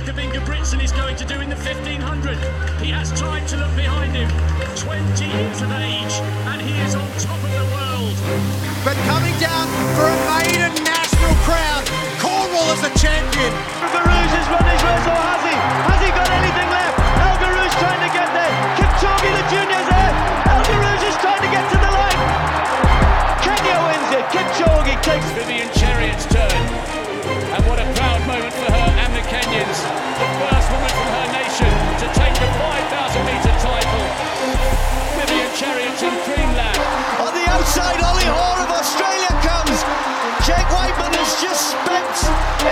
back of Ingebrigtsen is going to do in the 1500. He has time to look behind him. 20 years of age, and he is on top of the world. But coming down for a maiden national crown, Cornwall is a champion. Rouge has run his race, or has he? Has he got anything left? El Guerrouj trying to get there. Kipchoge, the junior's Ollie of Australia comes. Jake Wightman has just spent.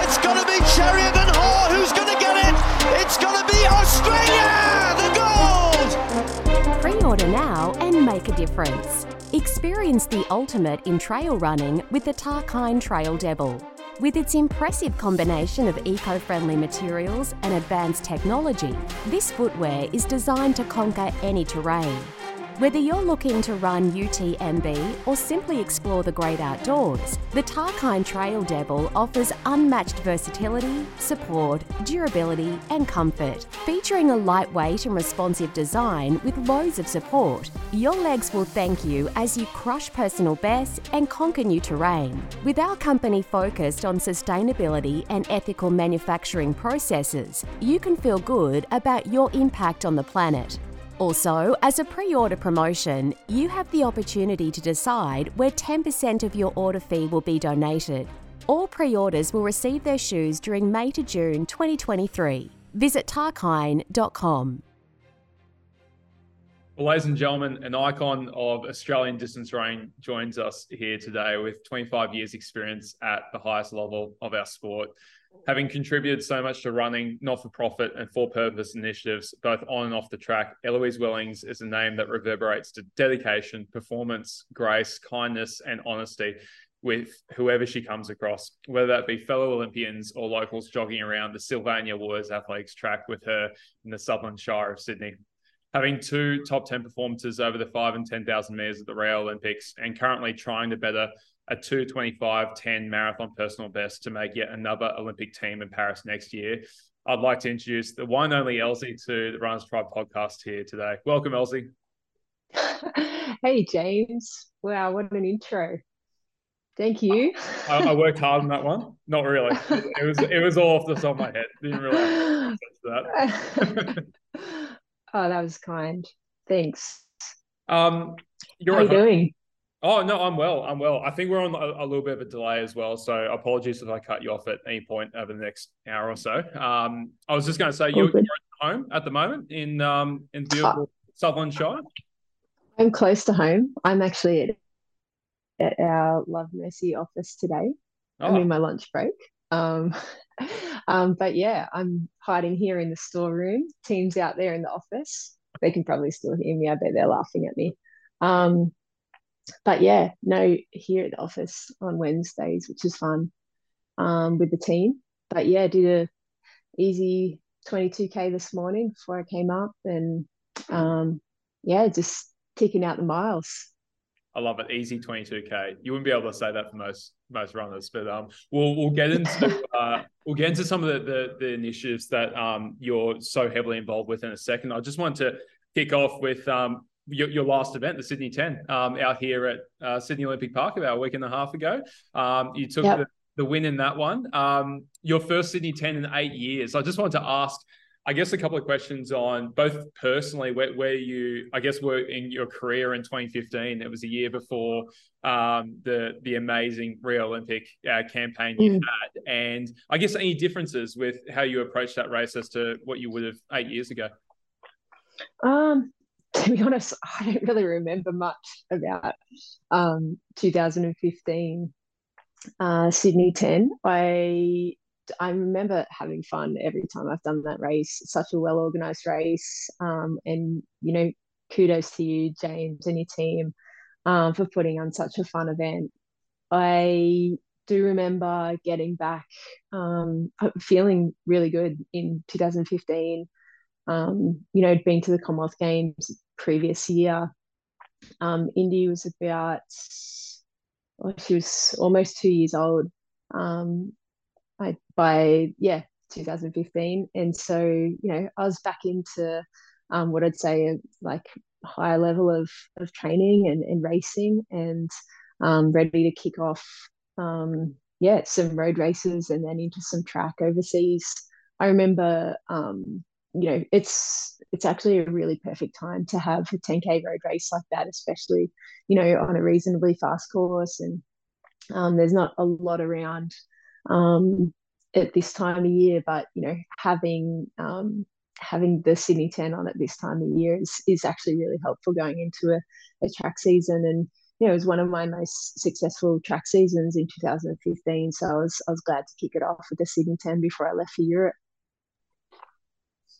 It's going to be Cheruiyot and. Who's going to get it? It's going to be Australia. The gold. Pre-order now and make a difference. Experience the ultimate in trail running with the Tarkine Trail Devil. With its impressive combination of eco-friendly materials and advanced technology, this footwear is designed to conquer any terrain. Whether you're looking to run UTMB or simply explore the great outdoors, the Tarkine Trail Devil offers unmatched versatility, support, durability, and comfort. Featuring a lightweight and responsive design with loads of support, your legs will thank you as you crush personal bests and conquer new terrain. With our company focused on sustainability and ethical manufacturing processes, you can feel good about your impact on the planet. Also, as a pre order promotion, you have the opportunity to decide where 10% of your order fee will be donated. All pre orders will receive their shoes during May to June 2023. Visit tarkine.com. Well, ladies and gentlemen, an icon of Australian distance running joins us here today with 25 years' experience at the highest level of our sport. Having contributed so much to running not for profit and for purpose initiatives, both on and off the track, Eloise Wellings is a name that reverberates to dedication, performance, grace, kindness, and honesty with whoever she comes across, whether that be fellow Olympians or locals jogging around the Sylvania Waters Athletics track with her in the Sutherland Shire of Sydney. Having two top 10 performances over the five and 10,000 meters at the Rio Olympics, and currently trying to better a 225 10 marathon personal best to make yet another Olympic team in Paris next year. I'd like to introduce the one and only Elsie to the Runners Tribe podcast here today. Welcome, Elsie. hey, James. Wow, what an intro. Thank you. I, I, worked hard on that one. Not really. It was it was all off the top of my head. Didn't really that. oh, that was kind. Thanks. Um, you're How are you doing? Oh no, I'm well. I'm well. I think we're on a, a, little bit of a delay as well, so apologies if I cut you off at any point over the next hour or so. Um, I was just going to say you're, you're, at home at the moment in um in beautiful uh, Sutherland Shire. I'm close to home. I'm actually at, at our Love Mercy office today. Oh. I'm in my lunch break. Um, um, but yeah, I'm hiding here in the storeroom. Teams out there in the office. They can probably still hear me. I bet they're laughing at me. Um, but yeah, no, here at the office on Wednesdays, which is fun um, with the team. But yeah, did a easy 22k this morning before I came up, and um, yeah, just ticking out the miles. I love it. Easy 22k. You wouldn't be able to say that for most most runners, but um, we'll we'll get into uh, we'll get into some of the, the, the initiatives that um you're so heavily involved with in a second. I just want to kick off with um your, your last event, the Sydney 10, um, out here at uh, Sydney Olympic Park about a week and a half ago. Um, you took yep. the, the win in that one. Um, your first Sydney 10 in eight years. I just wanted to ask, I guess, a couple of questions on both personally, where, where you, I guess, were in your career in 2015. It was a year before um, the the amazing Rio Olympic uh, campaign you mm. had, and I guess any differences with how you approached that race as to what you would have eight years ago. Um, to be honest, I don't really remember much about um, 2015 uh, Sydney 10. I I remember having fun every time I've done that race. It's such a well organized race, um, and you know, kudos to you, James, and your team um, for putting on such a fun event. I do remember getting back, um, feeling really good in 2015 um, you know, been to the Commonwealth Games previous year. Um, Indy was about, well, she was almost two years old. Um, I, by, yeah, 2015, and so you know I was back into um, what I'd say like higher level of of training and, and racing, and um, ready to kick off um, yeah some road races and then into some track overseas. I remember um, you know it's it's actually a really perfect time to have a 10k road race like that especially you know on a reasonably fast course and um, there's not a lot around um, at this time of year but you know having um, having the sydney 10 on at this time of year is, is actually really helpful going into a, a track season and you know, it was one of my most successful track seasons in 2015. So I was I was glad to kick it off with the Sydney 10 before I left for Europe.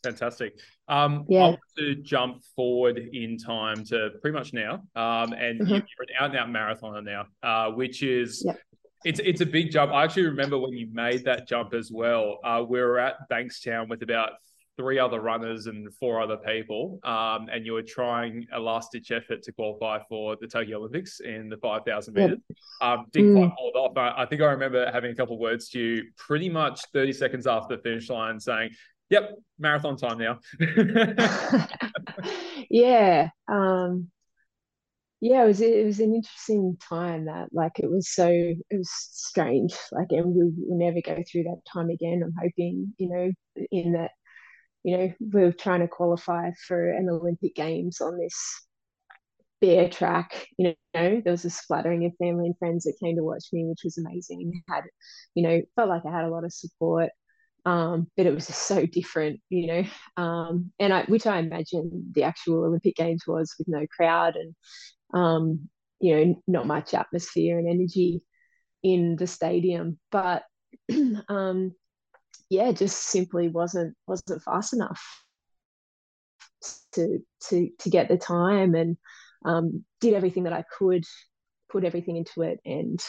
Fantastic. Um, yeah. I want to jump forward in time to pretty much now. Um, and mm-hmm. you're an out and out marathoner now, uh, which is yep. it's it's a big jump. I actually remember when you made that jump as well. Uh, we were at Bankstown with about three other runners and four other people, um, and you were trying a last ditch effort to qualify for the Tokyo Olympics in the 5,000 meters. Yep. Um, didn't mm. quite hold off. I, I, think I remember having a couple of words to you pretty much 30 seconds after the finish line saying, Yep, marathon time now. yeah. Um, yeah, it was it was an interesting time that like it was so it was strange. Like and we will never go through that time again. I'm hoping, you know, in that, you know, we're trying to qualify for an Olympic Games on this bare track. You know, there was a splattering of family and friends that came to watch me, which was amazing. Had, you know, felt like I had a lot of support um, but it was just so different, you know. Um, and I, which I imagine the actual Olympic Games was with no crowd and, um, you know, not much atmosphere and energy in the stadium. But um, yeah, just simply wasn't wasn't fast enough to to to get the time and um, did everything that I could, put everything into it, and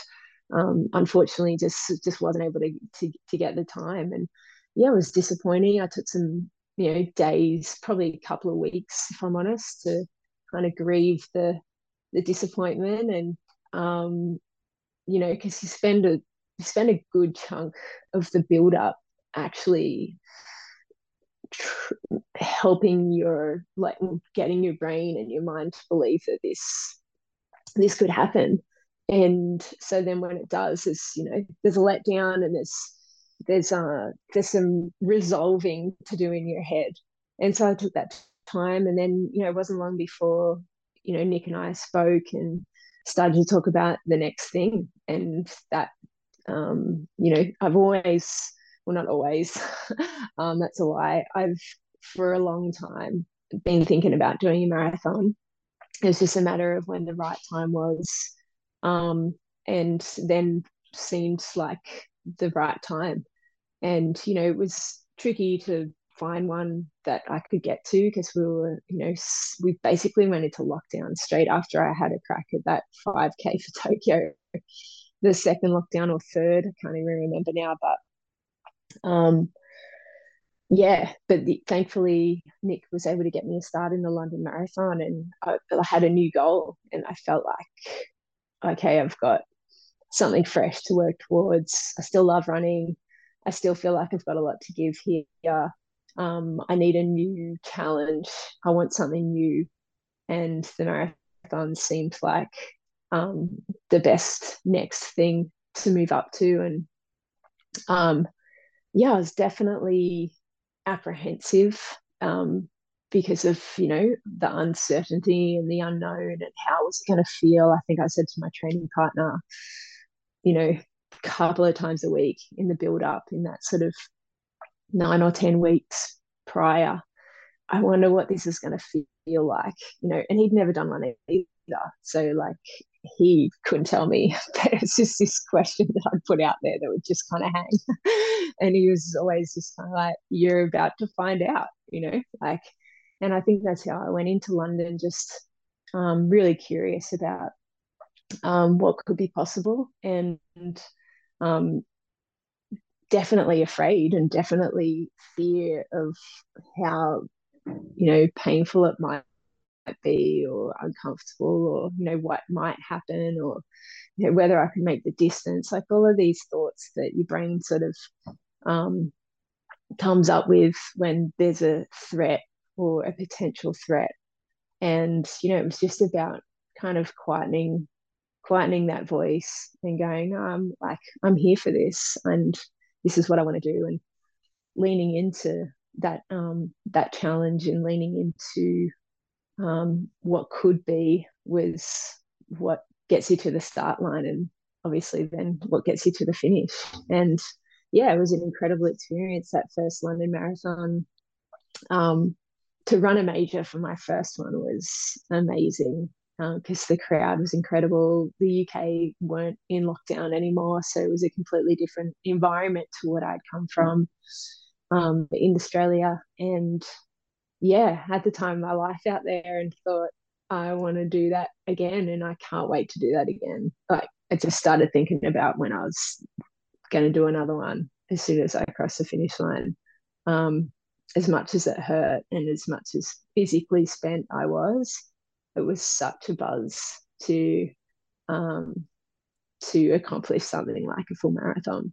um, unfortunately just just wasn't able to, to to get the time. And yeah it was disappointing. I took some you know days probably a couple of weeks if i'm honest to kind of grieve the the disappointment. And um you know because you spend a you spend a good chunk of the build up actually tr- helping your like getting your brain and your mind to believe that this this could happen and so then when it does there's you know there's a letdown and there's there's uh there's some resolving to do in your head. And so i took that time and then you know it wasn't long before you know nick and i spoke and started to talk about the next thing. And that um you know i've always well not always um that's a lie. I've for a long time been thinking about doing a marathon. It was just a matter of when the right time was um, and then seemed like the right time. And you know, it was tricky to find one that I could get to because we were, you know, we basically went into lockdown straight after I had a crack at that 5K for Tokyo. The second lockdown or third, I can't even remember now, but um, yeah, but the, thankfully Nick was able to get me a start in the London Marathon, and I, I had a new goal, and I felt like okay, I've got something fresh to work towards. I still love running. I still feel like I've got a lot to give here. Um, I need a new challenge. I want something new. And the marathon seemed like um, the best next thing to move up to. And um, yeah, I was definitely apprehensive um, because of you know the uncertainty and the unknown and how was it going to feel. I think i said to my training partner you know a couple of times a week in the build up in that sort of nine or ten weeks prior i wonder what this is going to feel like you know and he'd never done one either. So like he couldn't tell me but it's just this question that i'd put out there that would just kind of hang. And he was always just kind of like you're about to find out you know like and I think that's how I went into London, just um, really curious about um, what could be possible and um, definitely afraid and definitely fear of how you know painful it might be or uncomfortable or you know what might happen or you know whether I could make the distance. Like all of these thoughts that your brain sort of um, comes up with when there's a threat or a potential threat. And, you know, it was just about kind of quietening quietening that voice and going, um, like, I'm here for this and this is what I want to do and leaning into that um that challenge and leaning into um what could be was what gets you to the start line and obviously then what gets you to the finish. And yeah, it was an incredible experience that first London Marathon. Um, to run a major for my first one was amazing because uh, the crowd was incredible. The UK weren't in lockdown anymore, so it was a completely different environment to what I'd come from um, in Australia. And yeah, had the time my life out there and thought, I want to do that again and I can't wait to do that again. Like I just started thinking about when I was going to do another one as soon as I crossed the finish line. Um, as much as it hurt and as much as physically spent I was, it was such a buzz to um, to accomplish something like a full marathon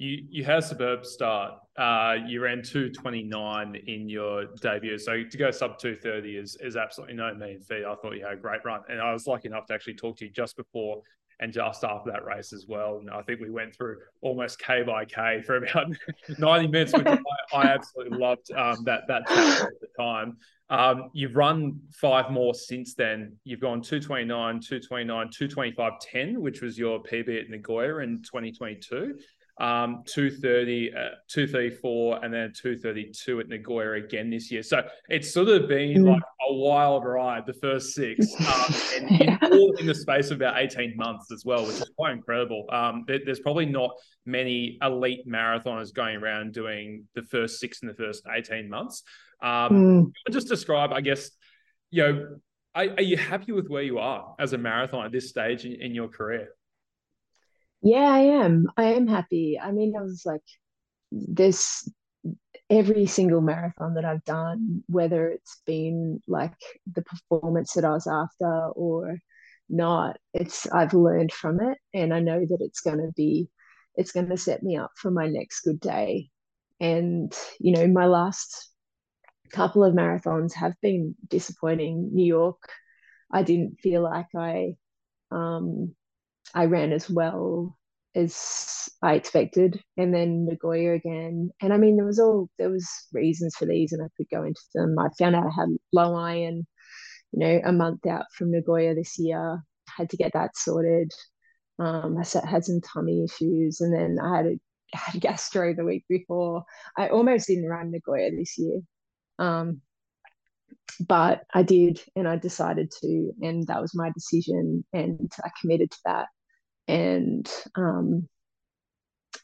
you you had a superb start. Uh, you ran two twenty nine in your debut, so to go sub two thirty is is absolutely no mean feat. I thought you had a great run, and I was lucky enough to actually talk to you just before and just after that race as well. And I think we went through almost K by K for about ninety minutes, which I, I, absolutely loved um, that that at the time. Um, you've run five more since then. You've gone 229, 229, 225, 10, which was your PB at Nagoya in 2022 um, 230, uh, 234, and then 232 at Nagoya again this year. So it's sort of been mm. like a wild ride, the first six, um, and in, all in the space of about 18 months as well, which is quite incredible. Um, there, there's probably not many elite marathoners going around doing the first six in the first 18 months. Um, mm. Just describe, I guess, you know, are, are, you happy with where you are as a marathon at this stage in, in your career? Yeah, I am. I am happy. I mean, I was like, this every single marathon that I've done, whether it's been like the performance that I was after or not, it's I've learned from it and I know that it's gonna be it's gonna set me up for my next good day. And, you know, my last couple of marathons have been disappointing. New York, I didn't feel like I um I ran as well as I expected, and then Nagoya again. And I mean, there was all there was reasons for these, and I could go into them. I found out I had low iron, you know, a month out from Nagoya this year. Had to get that sorted. Um, I had some tummy issues, and then I had a had gastro the week before. I almost didn't run Nagoya this year. Um, but I did, and I decided to, and that was my decision, and I committed to that and um,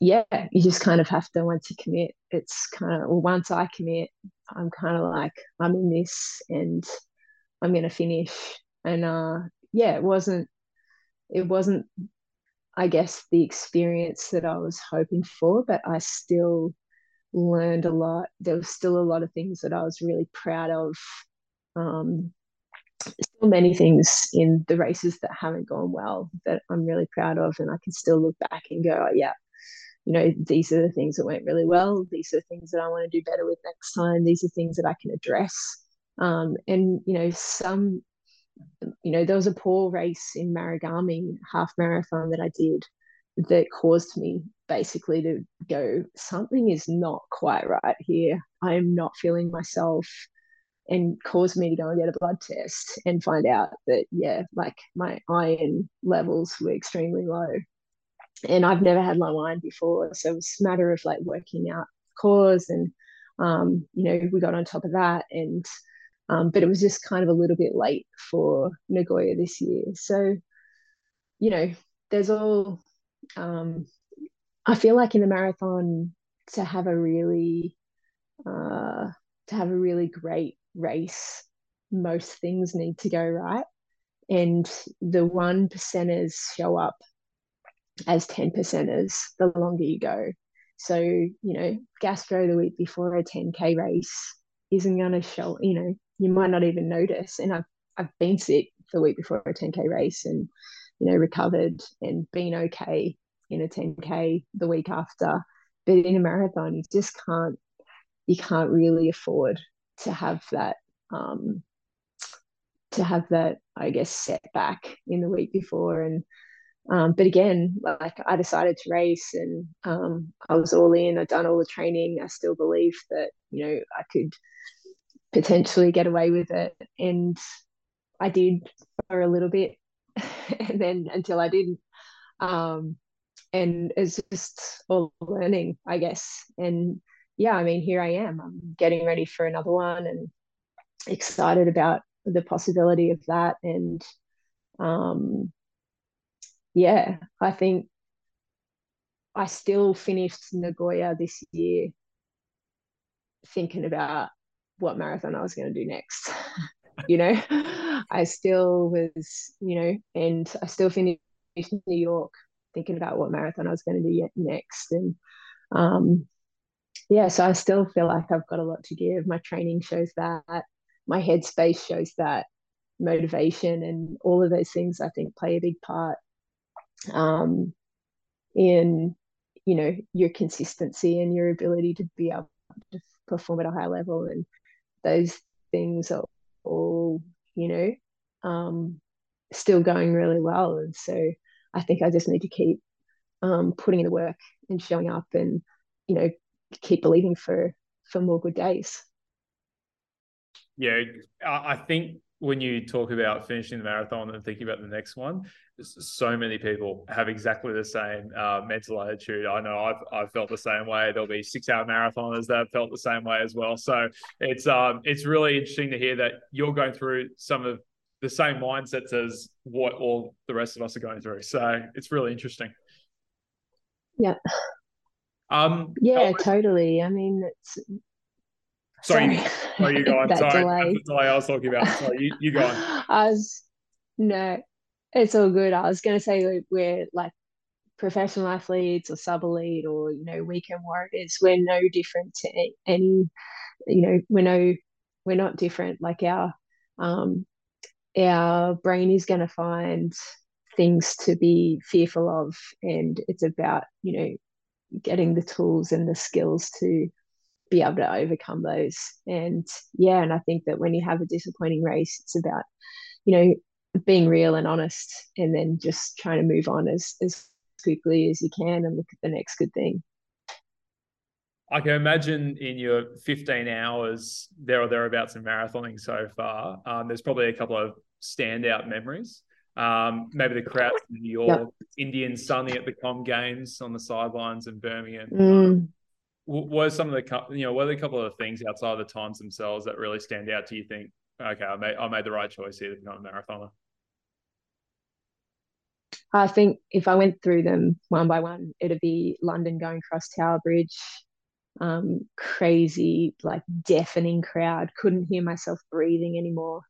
yeah, you just kind of have to once you commit, it's kind of well, once I commit, I'm kind of like I'm in this and I'm gonna finish. And uh, yeah, it wasn't it wasn't I guess the experience that I was hoping for, but I still learned a lot. There was still a lot of things that I was really proud of. Um, still many things in the races that haven't gone well that I'm really proud of, and I can still look back and go, oh, yeah, you know, these are the things that went really well. These are the things that I want to do better with next time. These are things that I can address. Um, and you know, some, you know, there was a poor race in Marugame half marathon that I did that caused me basically to go, something is not quite right here. I am not feeling myself and caused me to go and get a blood test and find out that yeah like my iron levels were extremely low. And i've never had low iron before so it was a matter of like working out cause and um, you know we got on top of that and um, but it was just kind of a little bit late for nagoya this year. So you know there's all um, i feel like in the marathon to have a really uh, to have a really great race, most things need to go right. And the one percenters show up as 10 percenters the longer you go. So, you know, gastro the week before a 10K race isn't going to show, you know, you might not even notice. And I've, I've been sick the week before a 10K race and, you know, recovered and been okay in a 10K the week after. but in a marathon, you just can't you can't really afford to have that um, to have that I guess setback in the week before. And um, but again like I decided to race and um, I was all in. I'd done all the training. I still believe that you know I could potentially get away with it. And I did for a little bit and then until I didn't. Um, and it's just all learning I guess. And yeah, I mean, here I am. I'm getting ready for another one and excited about the possibility of that. And um, yeah, I think I still finished Nagoya this year thinking about what marathon I was going to do next. you know, I still was, you know, and I still finished New York thinking about what marathon I was going to do next. And um, yeah, so I still feel like I've got a lot to give. My training shows that, my headspace shows that, motivation and all of those things I think play a big part um, in you know your consistency and your ability to be able to perform at a high level. And those things are all you know um, still going really well. And so I think I just need to keep um, putting in the work and showing up and you know keep believing for for more good days. Yeah, I think when you talk about finishing the marathon and thinking about the next one, so many people have exactly the same uh, mental attitude. I know I've I've felt the same way. There'll be six hour marathoners that have felt the same way as well. So it's um it's really interesting to hear that you're going through some of the same mindsets as what all the rest of us are going through. So it's really interesting. Yeah. Um, yeah, totally. I mean, it's. Sorry, sorry, oh, you go on. sorry, delay. That's the delay I was talking about. Sorry, you, you go on. I was, no, it's all good. I was going to say we're like professional athletes or sub elite or, you know, weekend warriors. We're no different to any, you know, we're no, we're not different. Like our, um, our brain is going to find things to be fearful of and it's about you know getting the tools and the skills to be able to overcome those. And yeah, and I think that when you have a disappointing race, it's about, you know, being real and honest and then just trying to move on as, as quickly as you can and look at the next good thing. I can imagine in your 15 hours there or thereabouts in marathoning so far, um, there's probably a couple of standout memories. Um, maybe the crowds in New York, yep. Indian Sunny at the Com Games on the sidelines in Birmingham. Mm. What are some of the you know what are a couple of things outside of the times themselves that really stand out to you? Think okay, I made I made the right choice here to become a marathoner. I think if I went through them one by one, it'd be London going across Tower Bridge, um, crazy, like deafening crowd, couldn't hear myself breathing anymore.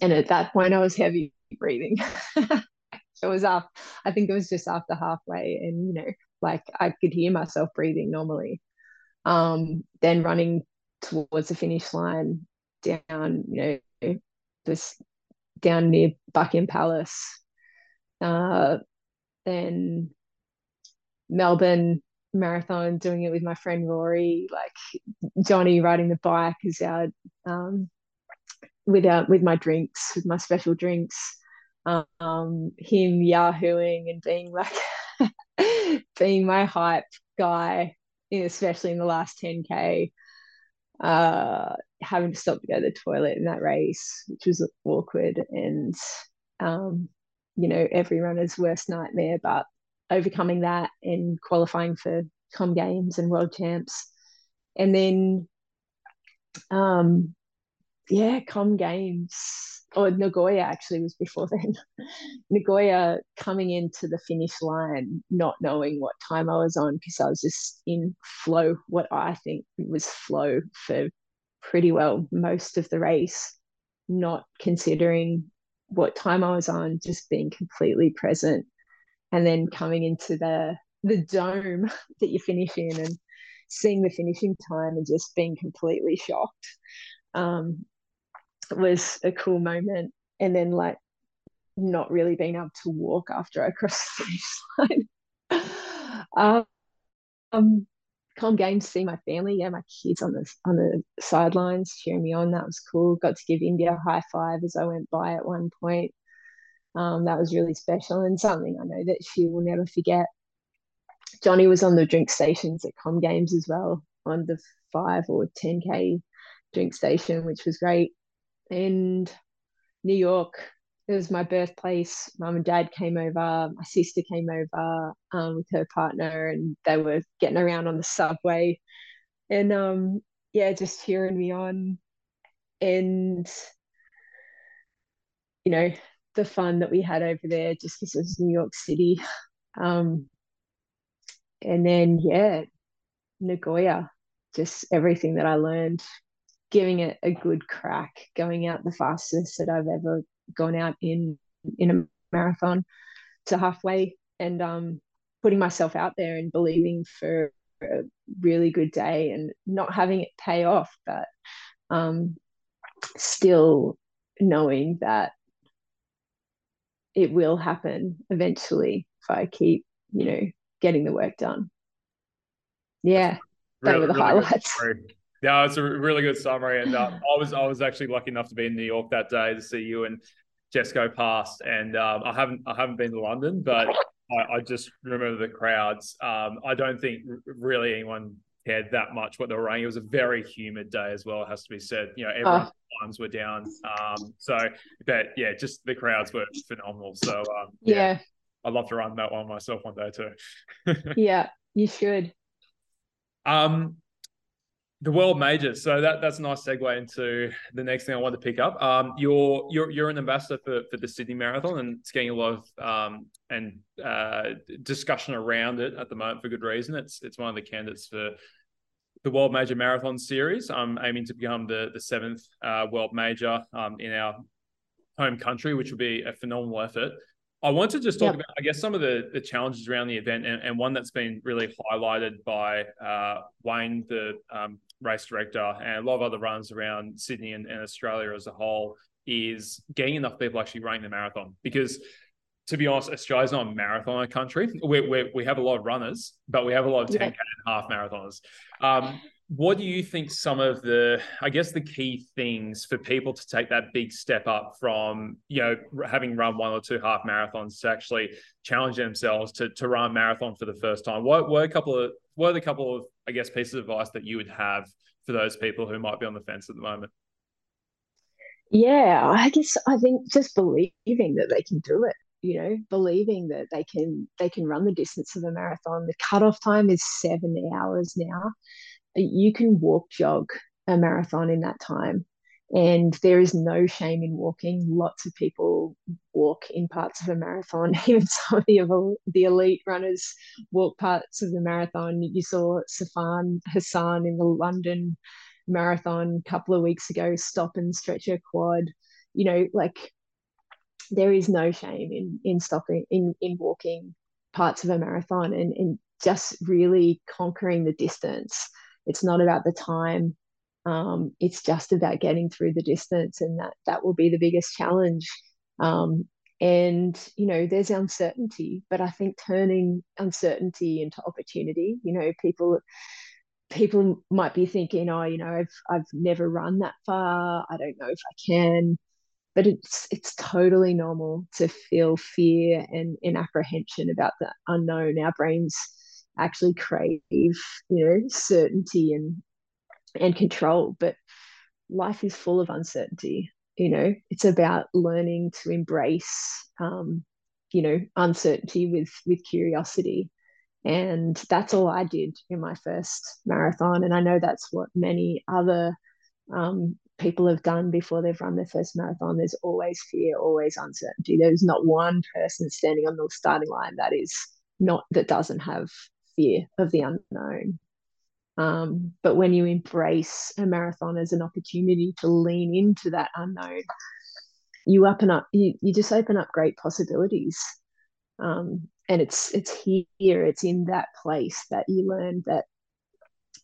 And at that point, I was heavy breathing. it was up, I think it was just after halfway, and you know, like I could hear myself breathing normally. Um, then running towards the finish line down, you know, just down near Buckingham Palace. Uh, then Melbourne marathon, doing it with my friend Rory, like Johnny riding the bike is our um, with our, with my drinks, with my special drinks um, him yahooing and being like being my hype guy, especially in the last 10k, uh, having to stop to go to the toilet in that race, which was awkward and um, you know every runner's worst nightmare, but overcoming that and qualifying for com games and world champs, and then um, yeah, com games or Nagoya actually was before then. Nagoya coming into the finish line, not knowing what time I was on because I was just in flow, what I think was flow for pretty well most of the race, not considering what time I was on, just being completely present. And then coming into the the dome that you finish in and seeing the finishing time and just being completely shocked. Um, was a cool moment. And then like not really being able to walk after I crossed the finish line. um, Com Games, see my family. Yeah, my kids on the on the sidelines cheering me on. That was cool. Got to give India a high five as I went by at one point. Um, that was really special and something I know that she will never forget. Johnny was on the drink stations at Com Games as well on the five or ten k drink station, which was great. And New York, it was my birthplace. Mum and dad came over. My sister came over um, with her partner, and they were getting around on the subway, and um, yeah, just cheering me on, and you know the fun that we had over there, just because it was New York City, um, and then yeah, Nagoya, just everything that I learned, giving it a good crack, going out the fastest that I've ever gone out in in a marathon to halfway and um, putting myself out there and believing for a really good day and not having it pay off, but um, still knowing that it will happen eventually if I keep, you know, getting the work done. Yeah, really, they were the really highlights. Yeah, it's a really good summary, and uh, I was I was actually lucky enough to be in New York that day to see you and Jess go past, and um, I haven't I haven't been to London, but I, I just remember the crowds. Um, I don't think really anyone cared that much what they were running. It was a very humid day as well, it has to be said. You know, everyone's oh. times were down. Um, so, but yeah, just the crowds were phenomenal. So, um, yeah, yeah, I'd love to run that one myself one day too. yeah, you should. Um, the world majors. So that that's a nice segue into the next thing I want to pick up. Um, you're you're you're an ambassador for, for the Sydney Marathon, and it's getting a lot of um and uh, discussion around it at the moment for good reason. It's it's one of the candidates for the World Major Marathon Series. I'm aiming to become the the seventh uh, World Major um, in our home country, which would be a phenomenal effort. I want to just talk yep. about, I guess, some of the, the challenges around the event, and, and one that's been really highlighted by uh, Wayne, the um, race director, and a lot of other runs around Sydney and, and Australia as a whole, is getting enough people actually running the marathon. Because, to be honest, Australia's not a marathon country. We, we, we have a lot of runners, but we have a lot of 10K and half marathoners. Um, what do you think some of the i guess the key things for people to take that big step up from you know having run one or two half marathons to actually challenge themselves to, to run a marathon for the first time what were a couple of what are the couple of i guess pieces of advice that you would have for those people who might be on the fence at the moment? Yeah i guess i think just believing that they can do it you know believing that they can they can run the distance of a marathon. The cutoff time is seven hours now. You can walk jog a marathon in that time and there is no shame in walking. Lots of people walk in parts of a marathon. Even some of the, the elite runners walk parts of the marathon. You saw Sifan Hassan in the london marathon a couple of weeks ago stop and stretch her quad. You know like there is no shame in in stopping in in walking parts of a marathon and, and just really conquering the distance. It's not about the time. Um, it's just about getting through the distance, and that that will be the biggest challenge. Um, and you know, there's uncertainty, but I think turning uncertainty into opportunity. You know, people people might be thinking, oh, you know, I've I've never run that far. I don't know if I can. But it's it's totally normal to feel fear and, and apprehension about the unknown. Our brains actually crave you know certainty and and control but life is full of uncertainty you know? It's about learning to embrace um, you know uncertainty with with curiosity. And that's all i did in my first marathon. And i know that's what many other um, people have done before they've run their first marathon. There's always fear always uncertainty. There's not one person standing on the starting line that is not that doesn't have fear of the unknown. Um, but when you embrace a marathon as an opportunity to lean into that unknown, you open up, you, you just open up great possibilities. Um, and it's it's here, it's in that place that you learn that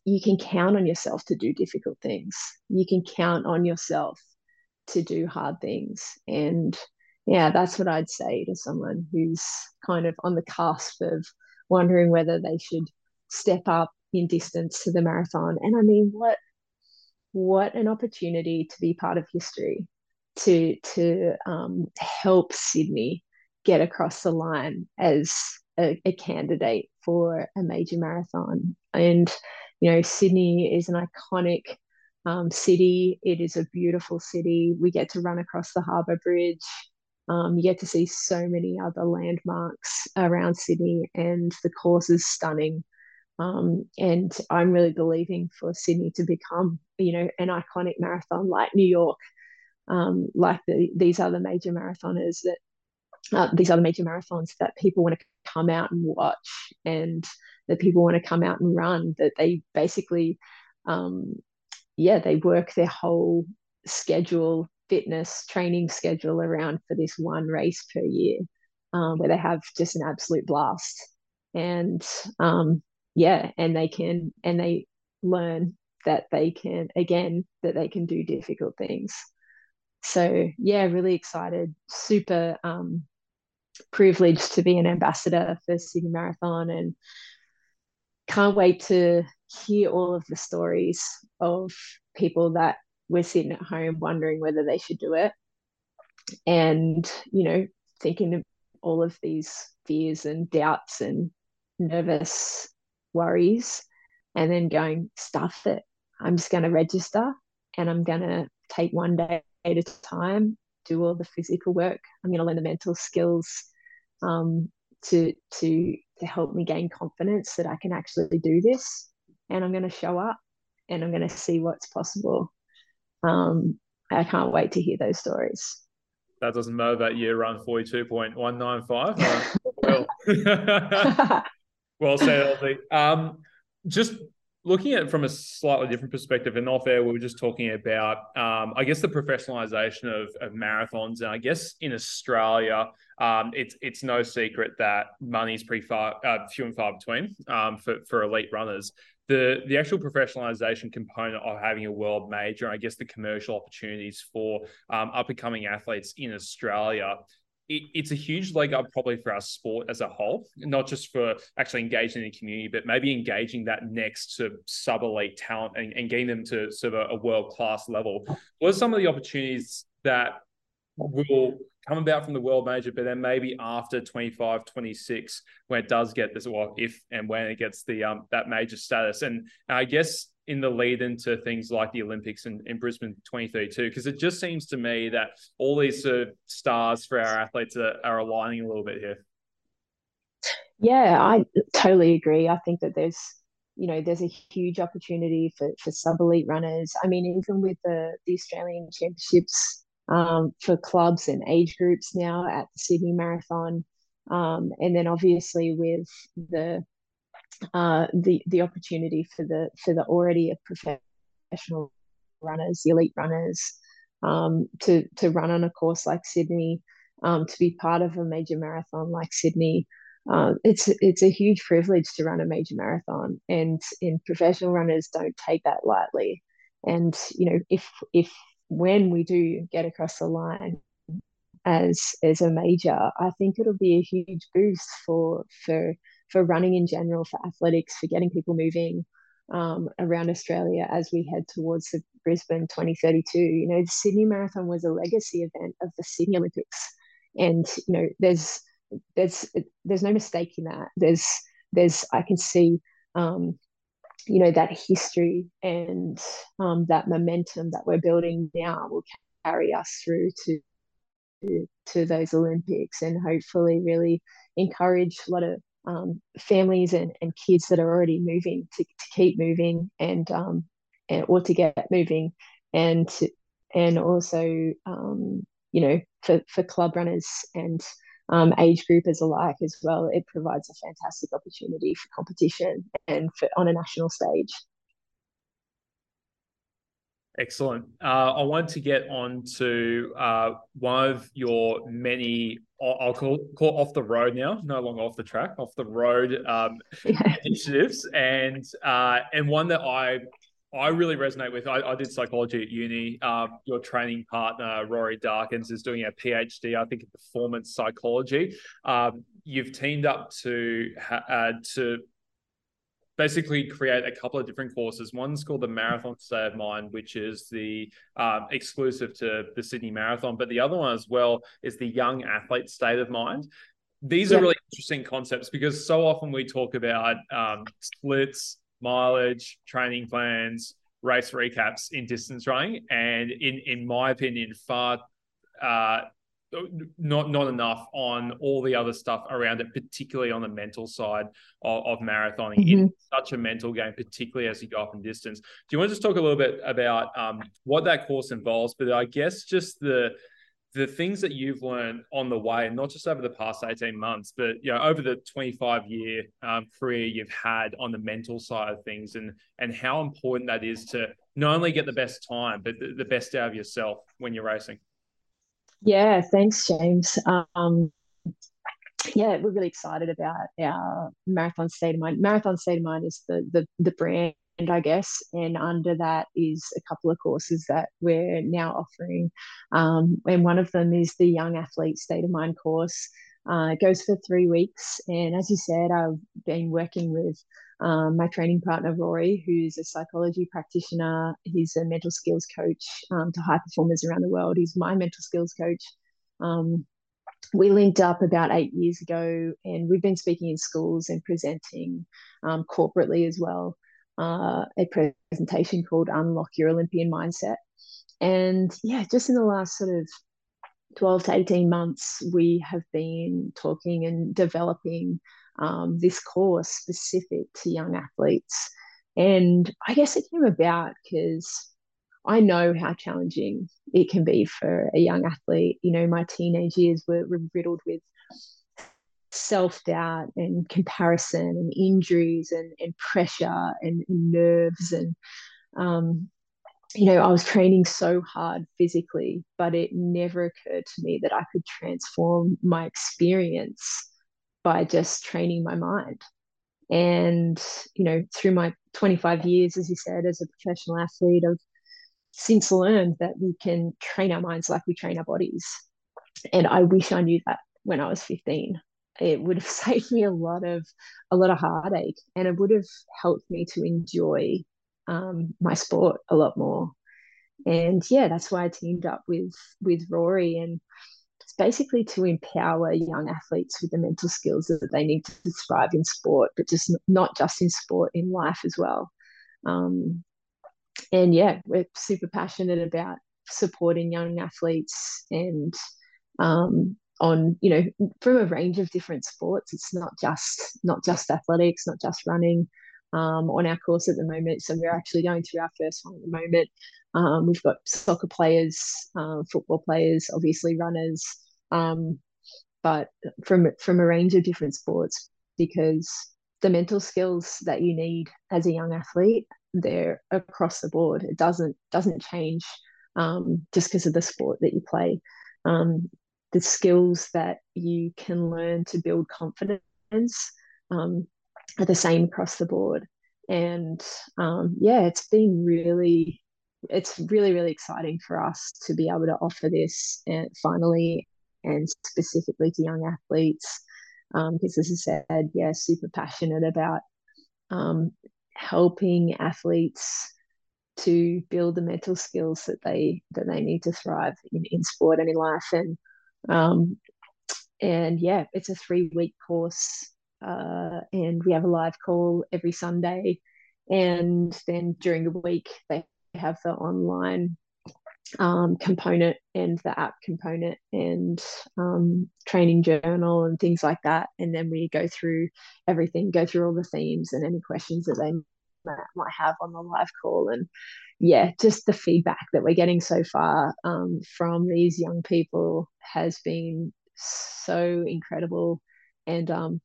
you can count on yourself to do difficult things. You can count on yourself to do hard things. And yeah, that's what I'd say to someone who's kind of on the cusp of wondering whether they should step up in distance to the marathon. And I mean, what what an opportunity to be part of history, to to um, help Sydney get across the line as a, a candidate for a major marathon. And you know, Sydney is an iconic um, city. It is a beautiful city. We get to run across the Harbour Bridge. Um, you get to see so many other landmarks around Sydney, and the course is stunning. Um, and I'm really believing for Sydney to become, you know, an iconic marathon like New York, um, like the, these other major marathoners that uh, these other major marathons that people want to come out and watch, and that people want to come out and run. That they basically, um, yeah, they work their whole schedule, fitness training schedule around for this one race per year, um, where they have just an absolute blast. And um, yeah, and they can and they learn that they can again that they can do difficult things. So yeah, really excited, super um, privileged to be an ambassador for Sydney Marathon, and can't wait to hear all of the stories of people that were sitting at home wondering whether they should do it, and you know thinking of all of these fears and doubts and nervous worries and then going, stuff it. I'm just going to register and I'm going to take one day at a time, do all the physical work. I'm going to learn the mental skills um, to to to help me gain confidence that I can actually do this. And I'm going to show up and I'm going to see what's possible. Um, I can't wait to hear those stories. That doesn't matter that you run 42.195. Well said, Elsie. Um, just looking at it from a slightly different perspective, and off air, we were just talking about, um, I guess, the professionalization of, of marathons. And I guess in Australia, um, it's it's no secret that money is pretty far uh, few and far between um, for for elite runners. The the actual professionalization component of having a world major, I guess, the commercial opportunities for um, up and coming athletes in Australia it, it's a huge leg up probably for our sport as a whole, not just for actually engaging the community, but maybe engaging that next sort of sub elite talent and, and getting them to sort of a, a world class level. What are some of the opportunities that will come about from the world major, but then maybe after 25, 26, when it does get this, well, if and when it gets the um that major status. And I guess in the lead into things like the Olympics in, in Brisbane 2032? Because it just seems to me that all these sort of stars for our athletes are, are aligning a little bit here. Yeah, I totally agree. I think that there's, you know, there's a huge opportunity for, for sub elite runners. I mean, even with the, the Australian Championships um, for clubs and age groups now at the Sydney Marathon. Um, and then obviously with the uh, the the opportunity for the for the already professional runners, the elite runners, um, to to run on a course like Sydney, um, to be part of a major marathon like Sydney. Uh, it's it's a huge privilege to run a major marathon, and in professional runners don't take that lightly. And you know, if if when we do get across the line as as a major, I think it'll be a huge boost for for for running in general, for athletics, for getting people moving um, around Australia as we head towards the Brisbane 2032. You know, the Sydney Marathon was a legacy event of the Sydney Olympics, and you know, there's there's there's no mistake in that. There's there's I can see. Um, you know that history and um, that momentum that we're building now will carry us through to to those Olympics and hopefully really encourage a lot of um, families and, and kids that are already moving to, to keep moving and, um, and or to get moving and to, and also um, you know for, for club runners and um, age groupers alike as well it provides a fantastic opportunity for competition and for on a national stage Excellent. Uh, I want to get on to uh, one of your many, I'll call, call off the road now, no longer off the track, off the road um, yeah. initiatives, and uh, and one that I I really resonate with. I, I did psychology at uni. Um, your training partner Rory Darkins is doing a PhD, I think, in performance psychology. Um, you've teamed up to uh, to basically create a couple of different courses. One's called the Marathon State of Mind, which is the um, exclusive to the Sydney Marathon, but the other one as well is the Young Athlete State of Mind. These yeah. are really interesting concepts because so often we talk about um, splits, mileage, training plans, race recaps in distance running, and in in my opinion, far uh, not not enough on all the other stuff around it, particularly on the mental side of, of marathoning. Mm-hmm. It's such a mental game, particularly as you go up in distance. Do you want to just talk a little bit about um, what that course involves? But I guess just the the things that you've learned on the way, and not just over the past 18 months, but you know, over the 25 year um, career you've had on the mental side of things and and how important that is to not only get the best time, but the, the best out of yourself when you're racing. Yeah, thanks, James. Um, yeah, we're really excited about our Marathon State of Mind. Marathon State of Mind is the the, the brand, I guess, and under that is a couple of courses that we're now offering. Um, and one of them is the Young Athlete State of Mind course. Uh, it goes for three weeks, and as you said, I've been working with um, my training partner, Rory, who's a psychology practitioner, he's a mental skills coach um, to high performers around the world. He's my mental skills coach. Um, we linked up about eight years ago, and we've been speaking in schools and presenting um, corporately as well. Uh, a presentation called Unlock Your Olympian Mindset. And yeah, just in the last sort of 12 to 18 months, we have been talking and developing um, this course specific to young athletes. And I guess it came about because I know how challenging it can be for a young athlete. You know, my teenage years were, riddled with self doubt and comparison and injuries and, and pressure and, and nerves. And, um, you know, I was training so hard physically, but it never occurred to me that I could transform my experience by just training my mind. And, you know, through my 25 years, as you said, as a professional athlete, I've since learned that we can train our minds like we train our bodies. And I wish I knew that when I was 15. It would have saved me a lot of a lot of heartache and it would have helped me to enjoy um, my sport a lot more. And yeah, that's why I teamed up with with Rory and it's basically to empower young athletes with the mental skills that they need to thrive in sport, but just not just in sport, in life as well. Um, and yeah, we're super passionate about supporting young athletes and um, on you know from a range of different sports. It's not just not just athletics, not just running. Um, on our course at the moment, so we're actually going through our first one at the moment. Um, we've got soccer players, uh, football players, obviously runners, um, but from from a range of different sports because the mental skills that you need as a young athlete they're across the board. It doesn't doesn't change um, just because of the sport that you play. Um, the skills that you can learn to build confidence um, are the same across the board. And um, yeah, it's been really, it's really really exciting for us to be able to offer this and finally and specifically to young athletes because um, as I said, yeah, super passionate about um, helping athletes to build the mental skills that they that they need to thrive in, in sport and in life and um, and yeah it's a three week course uh, and we have a live call every sunday and then during the week they have the online um, component and the app component and um, training journal and things like that. And then we go through everything, go through all the themes and any questions that they might have on the live call. And yeah, just the feedback that we're getting so far um, from these young people has been so incredible. And um,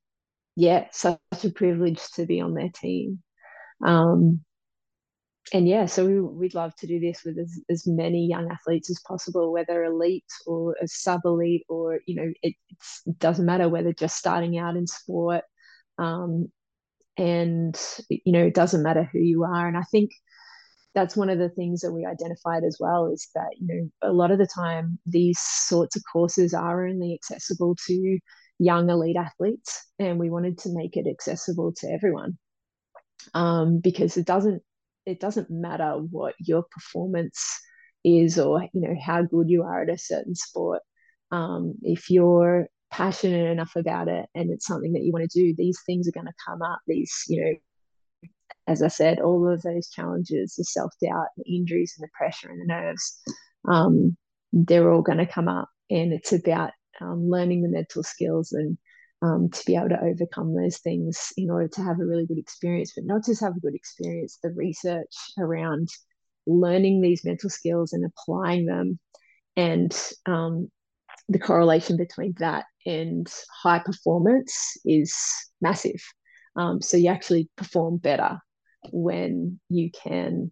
yeah, such a privilege to be on their team. Um, and yeah, so we, would love to do this with as, as many young athletes as possible, whether elite or a sub elite, or you know, it, it doesn't matter whether just starting out in sport. Um, and you know, it doesn't matter who you are. And I think that's one of the things that we identified as well is that you know a lot of the time these sorts of courses are only accessible to young elite athletes, and we wanted to make it accessible to everyone. um, because it doesn't it doesn't matter what your performance is or you know how good you are at a certain sport. Um, if you're passionate enough about it and it's something that you want to do, these things are going to come up. These you know as I said, all of those challenges, the self doubt, the injuries, and the pressure and the nerves, um, they're all going to come up. And it's about um, learning the mental skills and um, to be able to overcome those things in order to have a really good experience, but not just have a good experience, the research around learning these mental skills and applying them and um, the correlation between that and high performance is massive. Um, so you actually perform better when you can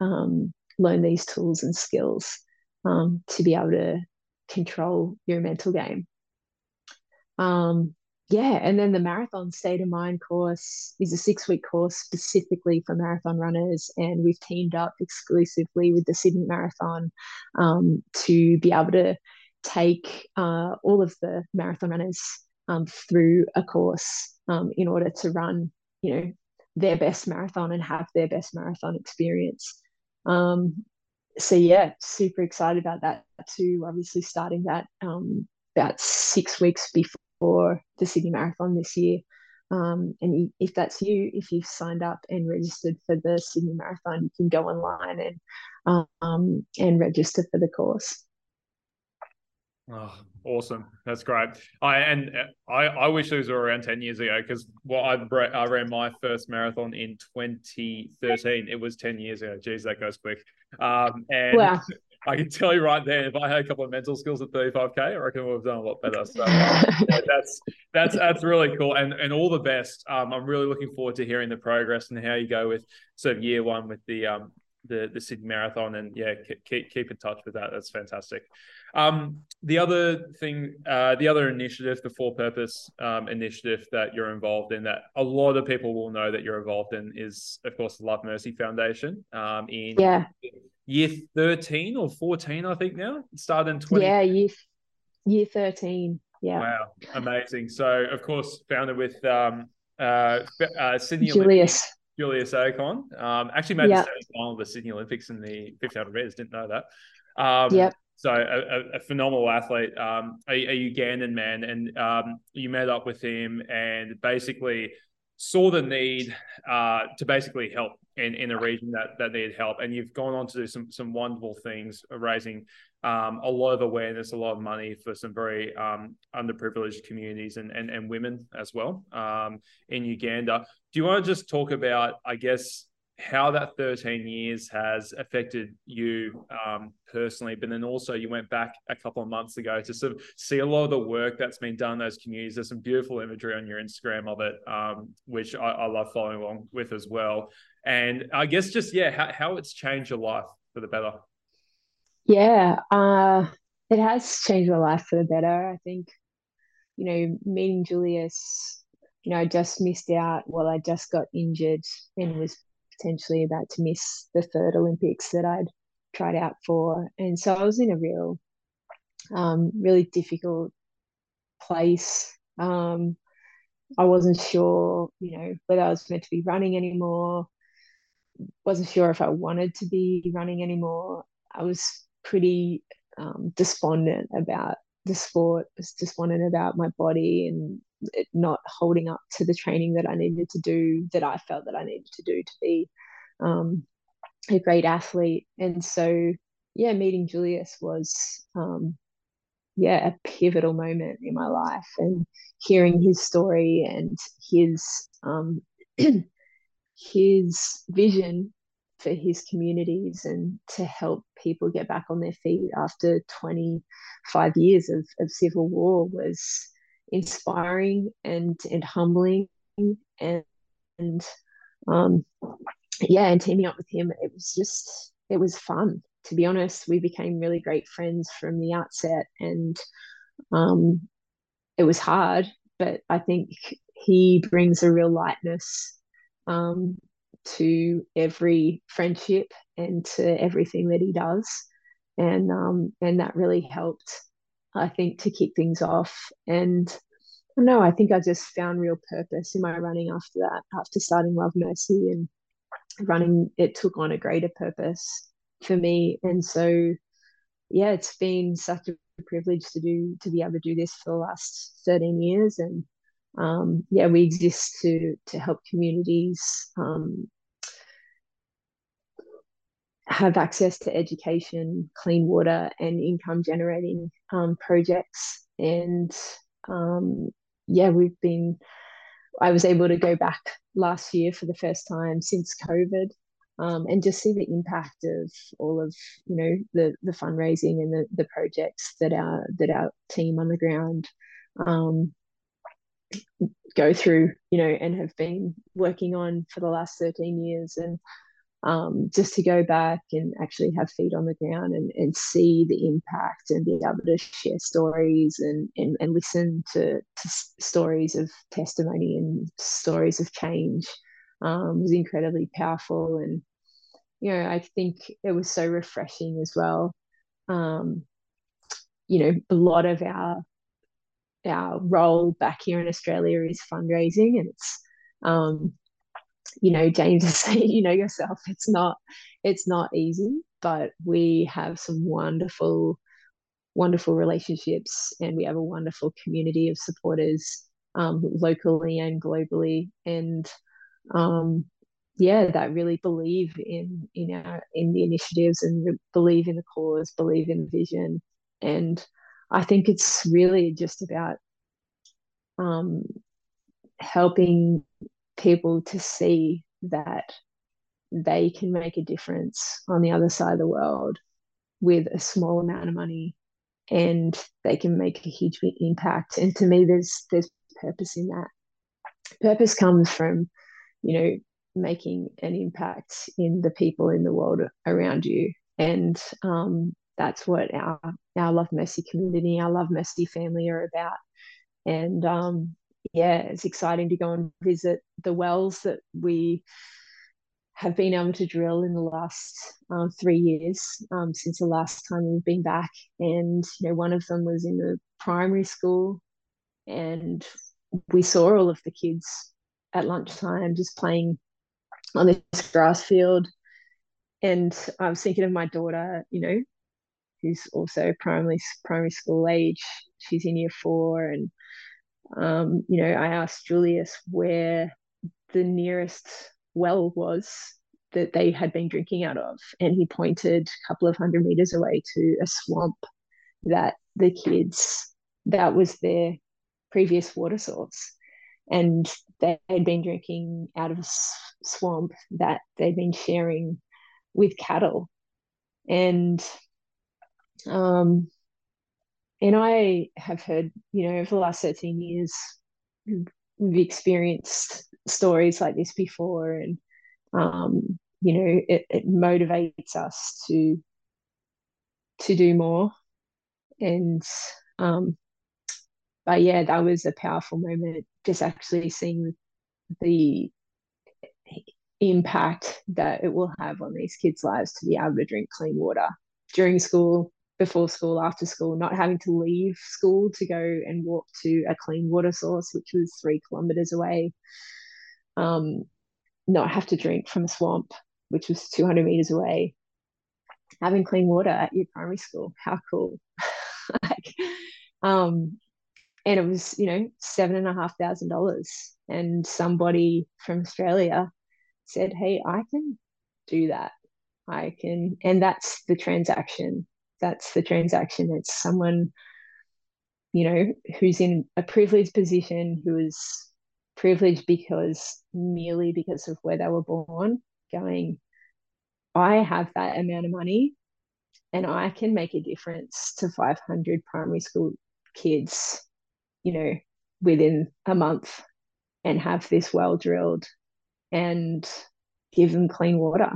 um, learn these tools and skills um, to be able to control your mental game. Um, yeah, and then the marathon state of mind course is a six week course specifically for marathon runners, and we've teamed up exclusively with the Sydney Marathon um, to be able to take uh, all of the marathon runners um, through a course um, in order to run, you know, their best marathon and have their best marathon experience. Um, so yeah, super excited about that too. Obviously, starting that um, about six weeks before the Sydney Marathon this year. Um, and if that's you, if you've signed up and registered for the Sydney Marathon, you can go online and um, and register for the course. Oh, awesome! That's great. I and uh, I, I wish it were around ten years ago because what I, I ran my first marathon in 2013. It was ten years ago. Geez, that goes quick. Um, and wow. I can tell you right there, if I had a couple of mental skills at 35k, I reckon we've done a lot better. So yeah, that's that's that's really cool, and and all the best. Um, I'm really looking forward to hearing the progress and how you go with sort of year one with the um the the Sydney Marathon, and yeah, keep keep in touch with that. That's fantastic. Um, the other thing, uh, the other initiative, the for purpose um, initiative that you're involved in, that a lot of people will know that you're involved in, is of course the Love Mercy Foundation. Um, in yeah. year 13 or 14, I think now. It started in 20. Yeah, year, year 13. Yeah. Wow, amazing. So, of course, founded with um, uh, uh, Sydney Julius. Olympics, Julius Achon. Um, actually made yep. the semi final of the Sydney Olympics in the 1500 meters. Didn't know that. Um, yep. So a, a phenomenal athlete, um, a, a, Ugandan man, and um, you met up with him and basically saw the need uh, to basically help in, in a region that that needed help, and you've gone on to do some some wonderful things, raising um, a lot of awareness, a lot of money for some very um, underprivileged communities and, and and women as well um, in Uganda. Do you want to just talk about, I guess, how that 13 years has affected you um, personally, but then also you went back a couple of months ago to sort of see a lot of the work that's been done in those communities. There's some beautiful imagery on your Instagram of it, um, which I, I, love following along with as well. And I guess just, yeah, how, how it's changed your life for the better. Yeah, uh, it has changed my life for the better. I think, you know, meeting Julius, you know, I just missed out. Well, I just got injured and was potentially about to miss the third Olympics that I'd tried out for. And so I was in a real, um, really difficult place. Um, I wasn't sure, you know, whether I was meant to be running anymore. Wasn't sure if I wanted to be running anymore. I was pretty um, despondent about the sport. I was despondent about my body and not holding up to the training that I needed to do, that I felt that I needed to do to be um, a great athlete. And so, yeah, meeting Julius was, um, yeah, a pivotal moment in my life. And hearing his story and his um, his vision for his communities and to help people get back on their feet after 25 years of, of civil war was inspiring and and humbling and, and um yeah and teaming up with him it was just it was fun. To be honest we became really great friends from the outset and um it was hard but i think he brings a real lightness um to every friendship and to everything that he does. And um and that really helped I think, to kick things off. And no, I think I just found real purpose in my running after that. After starting Love Mercy and running, it took on a greater purpose for me. And so, yeah, it's been such a privilege to do to be able to do this for the last 13 years. And um, yeah, we exist to to help communities um, have access to education, clean water, and income generating um, projects. And um, yeah, we've been, I was able to go back last year for the first time since COVID. Um, and just see the impact of all of you know the the fundraising and the, the projects that our that our team on the ground um, go through you know and have been working on for the last 13 years and um, just to go back and actually have feet on the ground and, and see the impact and be able to share stories and, and, and listen to, to stories of testimony and stories of change um, was incredibly powerful. And, you know, I think it was so refreshing as well. Um, you know, a lot of our our role back here in Australia is fundraising, and it's um, you know, James is saying, you know yourself, it's not it's not easy, but we have some wonderful, wonderful relationships and we have a wonderful community of supporters um, locally and globally. And um, yeah, that really believe in in our in the initiatives and believe in the cause, believe in the vision. And I think it's really just about um, helping people to see that they can make a difference on the other side of the world with a small amount of money and they can make a huge impact. And to me there's there's purpose in that. Purpose comes from you know making an impact in the people in the world around you. And um, that's what our our love mercy community our love mercy family are about. And um, yeah, it's exciting to go and visit the wells that we have been able to drill in the last um, three years um, since the last time we've been back. And you know, one of them was in the primary school, and we saw all of the kids at lunchtime just playing on this grass field. And I was thinking of my daughter, you know, who's also primary primary school age. She's in year four, and um, you know, I asked Julius where the nearest well was that they had been drinking out of, and he pointed a couple of hundred meters away to a swamp that the kids that was their previous water source, and they had been drinking out of a swamp that they'd been sharing with cattle, and um, and I have heard, you know, over the last 13 years, we've experienced stories like this before, and, um, you know, it, it motivates us to to do more. And, um, but yeah, that was a powerful moment, just actually seeing the impact that it will have on these kids' lives to be able to drink clean water during school before school, after school, not having to leave school to go and walk to a clean water source, which was three kilometers away. Um, not have to drink from a swamp, which was 200 meters away. Having clean water at your primary school, how cool! like, um, and it was you know seven and a half thousand dollars, and somebody from Australia said, "Hey, I can do that. I can," and that's the transaction that's the transaction. It's someone, you know, who's in a privileged position, who is privileged because merely because of where they were born, going, I have that amount of money and I can make a difference to 500 primary school kids, you know, within a month and have this well drilled and give them clean water.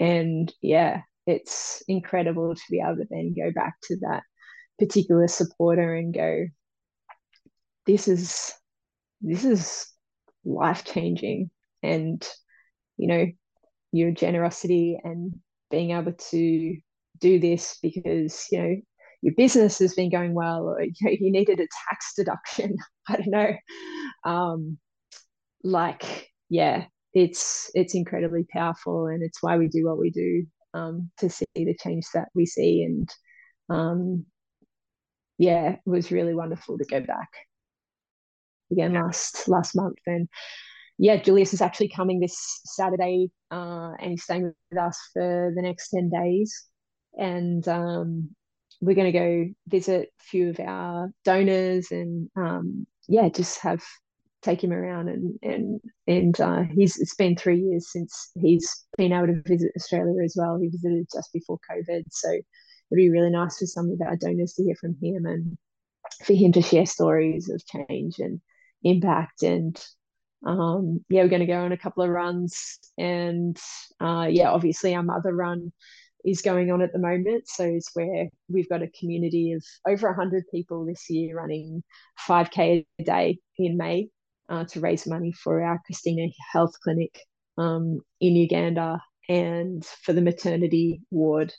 And yeah, it's incredible to be able to then go back to that particular supporter and go, this is this is life changing and you know your generosity and being able to do this because you know your business has been going well or you, know, you needed a tax deduction. I don't know. Um, like yeah it's it's incredibly powerful and it's why we do what we do um, to see the change that we see. And um, yeah it was really wonderful to go back again last last month. And yeah julius is actually coming this saturday uh, and he's staying with us for the next 10 days. And um, we're going to go visit a few of our donors and um, yeah just have take him around and and and uh, he's it's been three years since he's been able to visit Australia as well. He visited just before COVID, so it'd be really nice for some of our donors to hear from him and for him to share stories of change and impact and um, yeah we're going to go on a couple of runs and uh, yeah obviously our mother run is going on at the moment. So it's where we've got a community of over 100 people this year running 5K a day in May uh, to raise money for our Christina Health Clinic um, in Uganda and for the maternity ward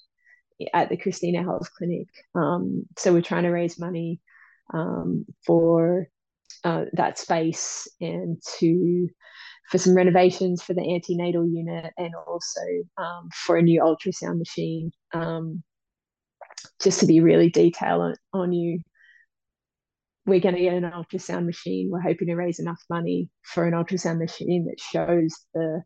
at the Christina Health Clinic. Um, so we're trying to raise money um, for uh, that space and to for some renovations for the antenatal unit and also um, for a new ultrasound machine. Um, just to be really detailed on, on you, we're going to get an ultrasound machine. We're hoping to raise enough money for an ultrasound machine that shows the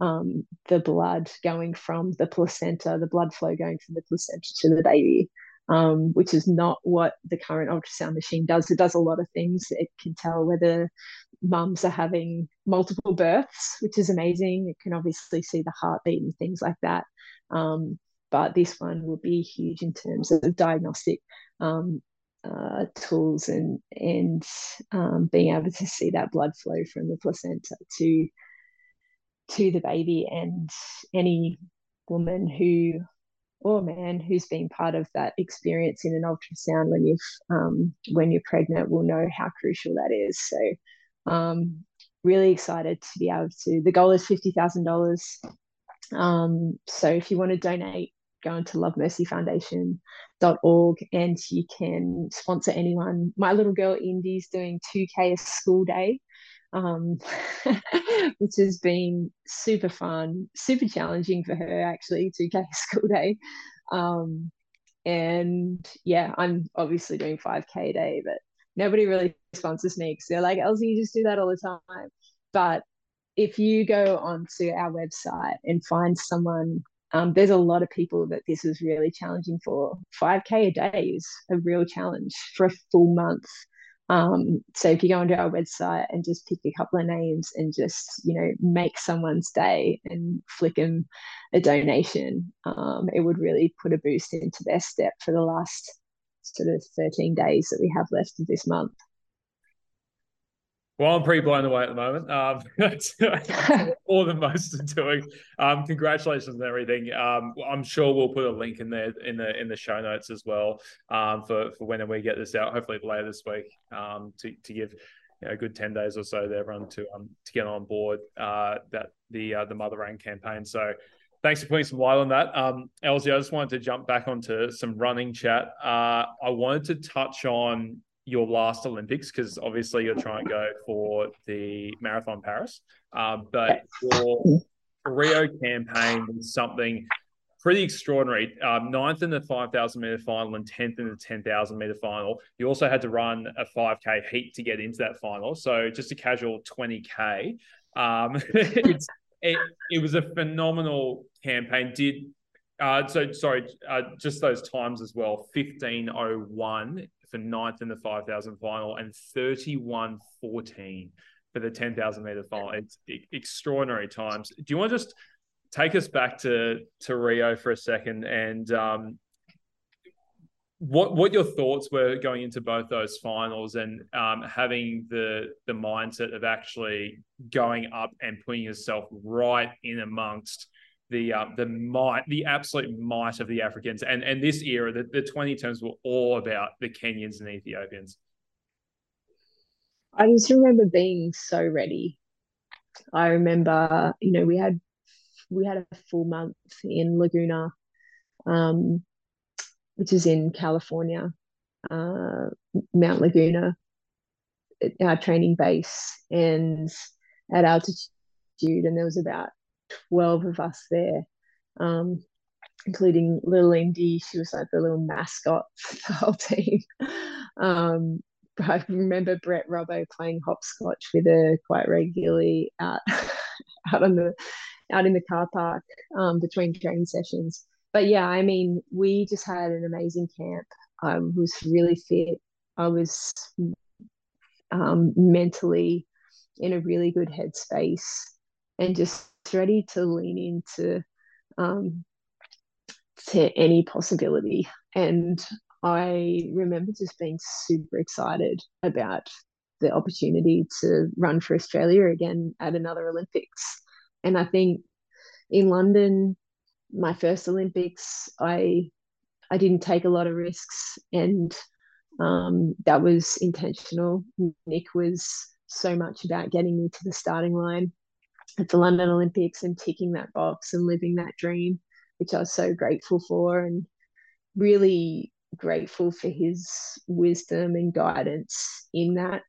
um, the blood going from the placenta, the blood flow going from the placenta to the baby, um, which is not what the current ultrasound machine does. It does a lot of things. It can tell whether mums are having multiple births, which is amazing. It can obviously see the heartbeat and things like that. Um, but this one will be huge in terms of diagnostic um, uh, tools and and um, being able to see that blood flow from the placenta to to the baby and any woman who or man who's been part of that experience in an ultrasound when you've um, when you're pregnant will know how crucial that is. So um, really excited to be able to. The goal is fifty thousand dollars. Um, so if you want to donate, go into lovemercyfoundation.org and you can sponsor anyone. My little girl Indy's doing 2K a school day, um, which has been super fun, super challenging for her actually, 2K a school day. Um, and yeah, I'm obviously doing 5K a day, but nobody really sponsors me because they're like, Elsie, you just do that all the time. But if you go onto our website and find someone um, there's a lot of people that this is really challenging for. 5K a day is a real challenge for a full month. Um, so if you go onto our website and just pick a couple of names and just, you know, make someone's day and flick them a donation, um, it would really put a boost into their step for the last sort of 13 days that we have left of this month. Well, I'm pretty blown away at the moment. Um, all the most are doing. Um, congratulations on everything. Um, I'm sure we'll put a link in there in the in the show notes as well um, for for when we get this out. Hopefully later this week um, to to give you know, a good ten days or so to everyone to um to get on board uh, that the uh, the Mother Rain campaign. So thanks for putting some light on that. Um, Elsie, I just wanted to jump back onto some running chat. Uh, I wanted to touch on your last Olympics because obviously you're trying to go for the Marathon Paris, uh, but your Rio campaign was something pretty extraordinary. Um, ninth in the 5,000 meter final and 10th in the 10,000 meter final. You also had to run a 5K heat to get into that final. So just a casual 20K. Um, it, it was a phenomenal campaign. Did uh, so sorry, uh, just those times as well. Fifteen oh one for ninth in the 5,000 final and 31 14 for the 10,000 meter final. It's extraordinary times. Do you want to just take us back to, to Rio for a second and um, what what your thoughts were going into both those finals and um, having the the mindset of actually going up and putting yourself right in amongst the uh, the might, the absolute might of the Africans. And and this era, the, the 20 terms were all about the Kenyans and Ethiopians. I just remember being so ready. I remember, you know, we had we had a full month in Laguna. Um, which is in California, uh, Mount Laguna, our training base, and at altitude. And there was about 12 of us there, um, including little Indy. She was like the little mascot for the whole team. Um, I remember Brett Robbo playing hopscotch with her quite regularly out out on the out in the car park um, between training sessions. But yeah, I mean, we just had an amazing camp. I was really fit. I was um, mentally in a really good headspace and just ready to lean into um, to any possibility. And I remember just being super excited about the opportunity to run for Australia again at another Olympics. And I think in London, my first Olympics, I I didn't take a lot of risks, and um, that was intentional. Nick was so much about getting me to the starting line at the London Olympics and ticking that box and living that dream, which I was so grateful for, and really grateful for his wisdom and guidance in that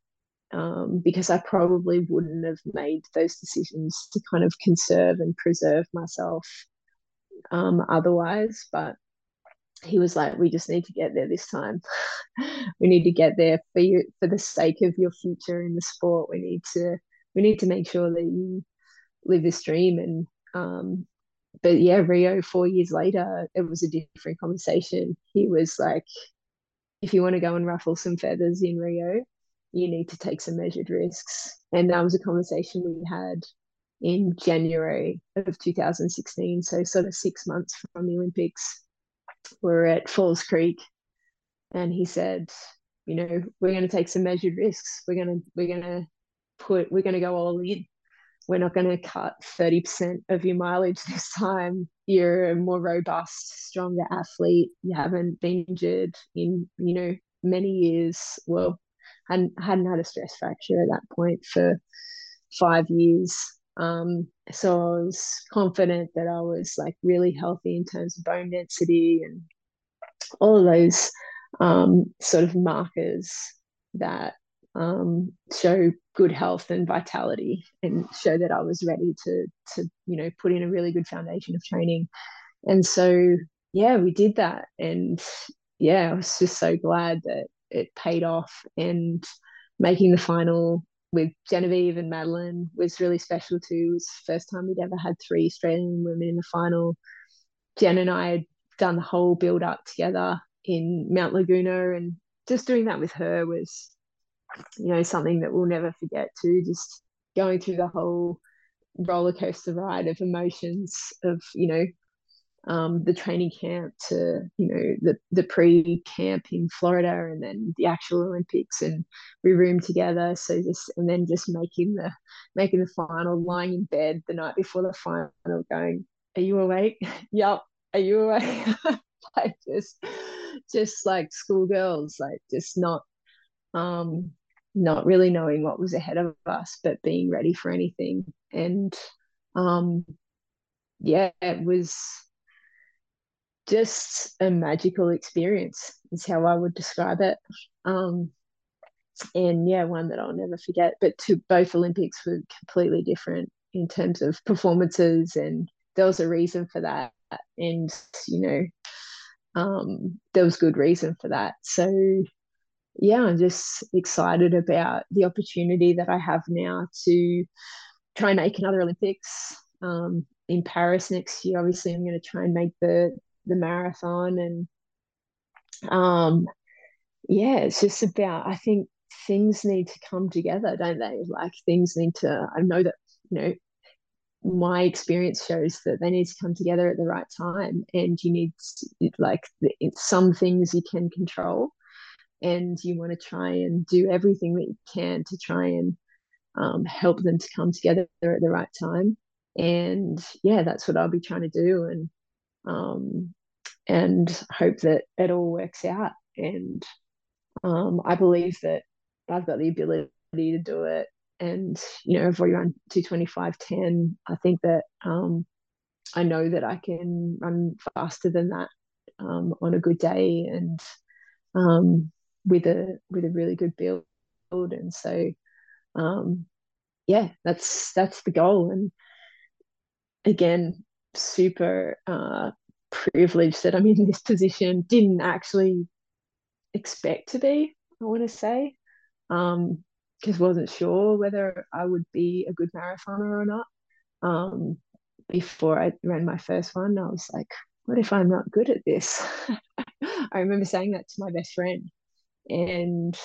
um, because I probably wouldn't have made those decisions to kind of conserve and preserve myself um, otherwise. But he was like, "We just need to get there this time. we need to get there for you for the sake of your future in the sport. We need to we need to make sure that you live this dream." And um, but yeah, Rio four years later, it was a different conversation. He was like, "If you want to go and ruffle some feathers in Rio." you need to take some measured risks. And that was a conversation we had in January of 2016. So, sort of six months from the Olympics, we're at Falls Creek. And he said, you know, we're going to take some measured risks. We're going to, we're going to put, we're going to go all in. We're not going to cut 30% of your mileage this time. You're a more robust, stronger athlete. You haven't been injured in, you know, many years. Well, hadn't hadn't had a stress fracture at that point for five years. Um, so I was confident that I was like really healthy in terms of bone density and all of those um, sort of markers that um, show good health and vitality and show that I was ready to to you know put in a really good foundation of training. And so yeah, we did that, and yeah, I was just so glad that it paid off and making the final with Genevieve and Madeline was really special too. It was the first time we'd ever had three Australian women in the final. Jen and I had done the whole build up together in Mount Laguna and just doing that with her was, you know, something that we'll never forget too. Just going through the whole roller coaster ride of emotions of, you know, um, the training camp to you know the the pre camp in Florida and then the actual Olympics and we roomed together so just and then just making the making the final lying in bed the night before the final going are you awake yep are you awake like just just like schoolgirls like just not um not really knowing what was ahead of us but being ready for anything and um yeah it was just a magical experience is how I would describe it. Um, and yeah, one that I'll never forget. But to both Olympics were completely different in terms of performances, and there was a reason for that. And you know, um, there was good reason for that. So yeah, I'm just excited about the opportunity that I have now to try and make another Olympics um, in Paris next year. Obviously, I'm going to try and make the the marathon and um yeah it's just about i think things need to come together don't they like things need to i know that you know my experience shows that they need to come together at the right time and you need like some things you can control and you want to try and do everything that you can to try and um, help them to come together at the right time and yeah that's what i'll be trying to do and um, and hope that it all works out. And um, I believe that I've got the ability to do it. And, you know, if we run 225.10, I think that um, I know that I can run faster than that um, on a good day and um, with a with a really good build. And so, um, yeah, that's that's the goal. And again, super uh, privileged that I'm in this position. Didn't actually expect to be. I want to say, um, because wasn't sure whether I would be a good marathoner or not. Um, before I ran my first one, I was like, what if I'm not good at this? I remember saying that to my best friend, and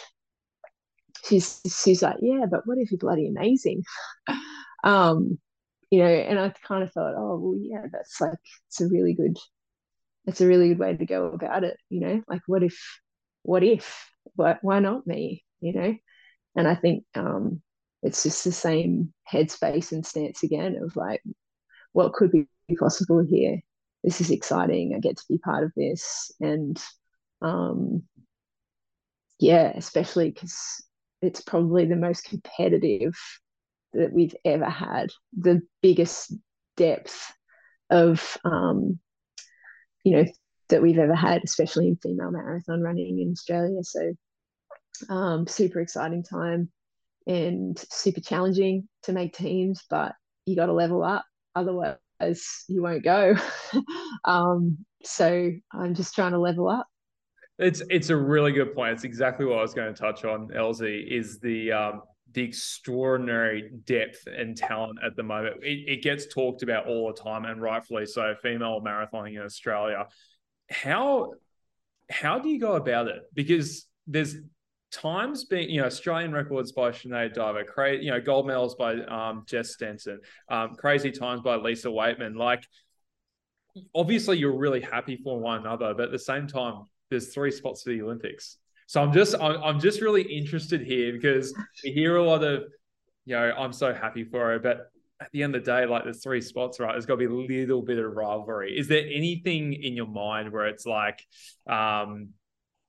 she's she's like, yeah, but what if you're bloody amazing? um, you know, and I kind of thought, oh well, yeah, that's like it's a really good, it's a really good way to go about it. You know, like what if, what if, what why not me? You know, and I think um, it's just the same headspace and stance again of like, what could be possible here? This is exciting. I get to be part of this, and um, yeah, especially because it's probably the most competitive that we've ever had, the biggest depth of, um, you know, that we've ever had, especially in female marathon running in Australia. So, um, super exciting time and super challenging to make teams, but you got to level up, otherwise you won't go. um, so I'm just trying to level up. It's it's a really good point. It's exactly what I was going to touch on. Elsie is the um, the extraordinary depth and talent at the moment. It, it gets talked about all the time, and rightfully so. Female marathoning in Australia. How how do you go about it? Because there's times being, you know, Australian records by Sinead Diver, cra- you know, gold medals by um, Jess Stenson, um, crazy times by Lisa Weightman. Like, obviously, you're really happy for one another, but at the same time, there's three spots for the Olympics. So I'm just I'm, I'm just really interested here because we hear a lot of, you know, I'm so happy for her, but at the end of the day, like there's three spots, right? There's got to be a little bit of rivalry. Is there anything in your mind where it's like, um,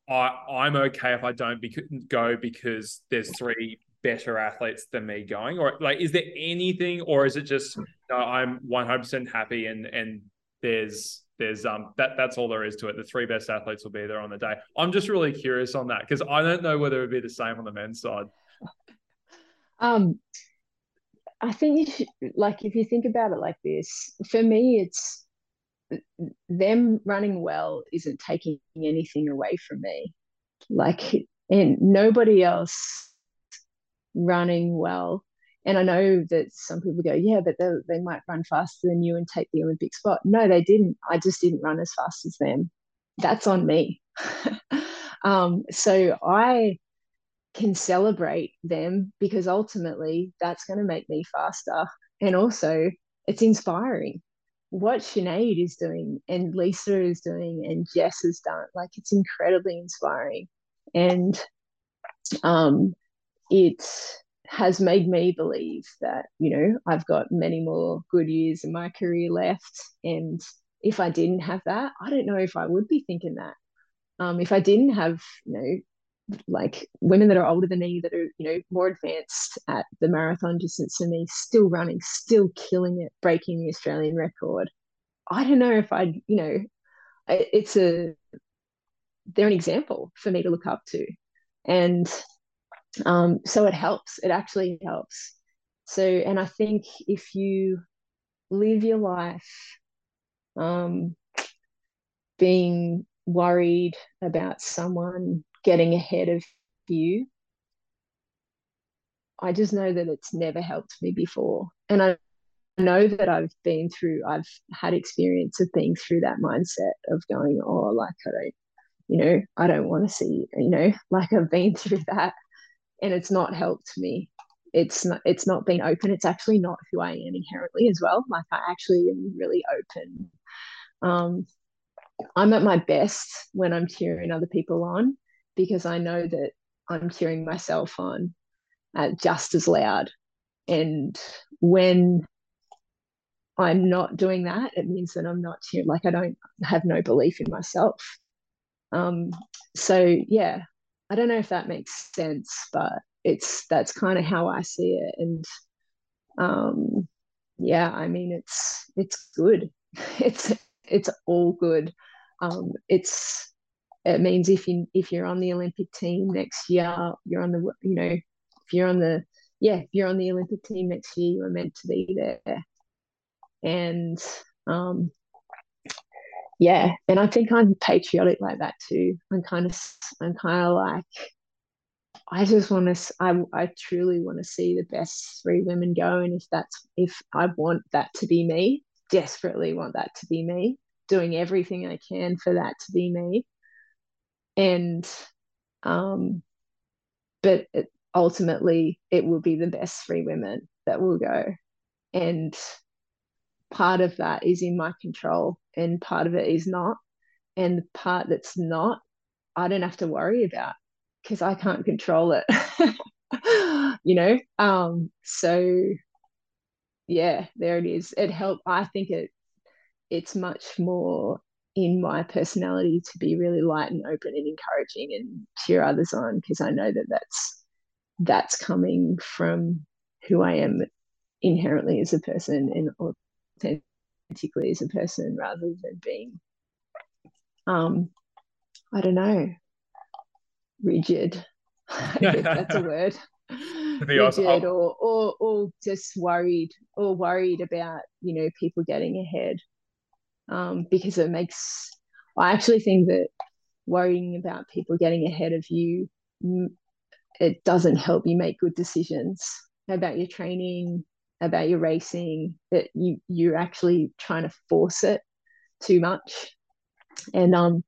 I I'm okay if I don't go because there's three better athletes than me going, or like, is there anything, or is it just no, I'm 100% happy and and there's there's um that that's all there is to it. The three best athletes will be there on the day. I'm just really curious on that because I don't know whether it would be the same on the men's side. Um, I think you should, like if you think about it like this, for me, it's them running well isn't taking anything away from me. Like, and nobody else running well and I know that some people go, yeah, but they, they might run faster than you and take the Olympic spot. No, they didn't. I just didn't run as fast as them. That's on me. um, so I can celebrate them because ultimately that's going to make me faster. And also, it's inspiring. What Sinead is doing and Lisa is doing and Jess has done, like it's incredibly inspiring. And um, it's has made me believe that you know I've got many more good years in my career left, and if I didn't have that, I don't know if I would be thinking that. Um, if I didn't have you know like women that are older than me that are you know more advanced at the marathon distance than me, still running, still killing it, breaking the Australian record. I don't know if I'd you know it's a they're an example for me to look up to and um, so it helps. It actually helps. So, and I think if you live your life um, being worried about someone getting ahead of you, I just know that it's never helped me before. And I know that I've been through, I've had experience of being through that mindset of going, oh, like I don't, you know, I don't want to see, you know, like I've been through that and it's not helped me. It's not it's not been open. It's actually not who i am inherently as well. Like i actually am really open. Um i'm at my best when i'm cheering other people on because i know that i'm cheering myself on just as loud. And when i'm not doing that it means that i'm not cheering. Like i don't have no belief in myself. Um so yeah I don't know if that makes sense, but it's that's kind of how I see it. And um, yeah, I mean, it's it's good. It's it's all good. um, it's it means if you if you're on the Olympic team next year, you're on the you know if you're on the yeah if you're on the Olympic team next year, you are meant to be there, and um, yeah, and I think I'm patriotic like that too. I'm kind of I'm kind of like I just want to I I truly want to see the best three women go, and if that's if I want that to be me, desperately want that to be me, doing everything I can for that to be me, and um, but it, ultimately it will be the best three women that will go, and part of that is in my control and part of it is not. And the part that's not i don't have to worry about because i can't control it you know? Um so yeah there it is. It helped i think it it's much more in my personality to be really light and open and encouraging and cheer others on because i know that that's that's coming from who i am inherently as a person and authentically as a person rather than being um i don't know rigid. That's a word. Rigid or, or or just worried or worried about you know people getting ahead um because it makes i actually think that worrying about people getting ahead of you it doesn't help you make good decisions about your training about your racing that you you're actually trying to force it too much. And um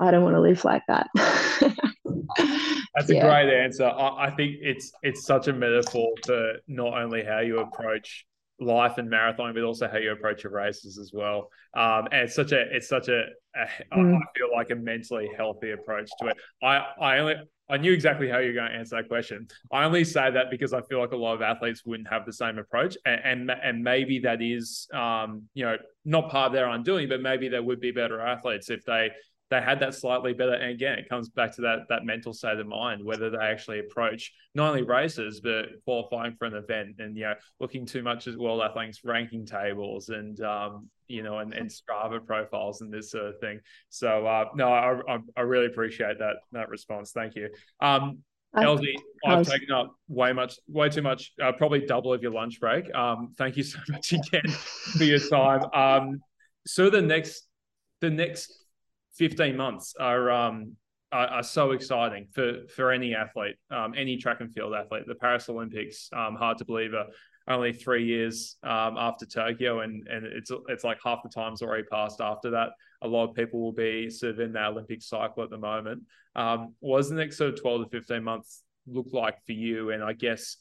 i don't want to live like that. That's a great answer. I, I think it's it's such a metaphor for not only how you approach life and marathon, but also how you approach your races as well. Um, and it's such a, it's such a, a mm. I feel like a mentally healthy approach to it. I, I only, I knew exactly how you're going to answer that question. I only say that because I feel like a lot of athletes wouldn't have the same approach, and and, and maybe that is, um, you know, not part of their undoing, but maybe they would be better athletes if they they had that slightly better. And again, it comes back to that that mental state of mind, whether they actually approach not only races but qualifying for an event, and you know, looking too much as World Athletics ranking tables and um, you know, and, and Strava profiles and this sort of thing. So uh, no, I, I really appreciate that that response. Thank you. Um, Elsie, I've taken up way much, way too much, uh, probably double of your lunch break. Um, thank you so much again for your time. Um, so the next, the next 15 months are um, are, are, so exciting for for any athlete, um, any track and field athlete. The Paris Olympics, um, hard to believe, are only three years um, after Tokyo, and and it's it's like half the time's already passed after that. A lot of people will be sort of in that Olympic cycle at the moment. Um, what does the next sort of 12 to 15 months look like for you? And I guess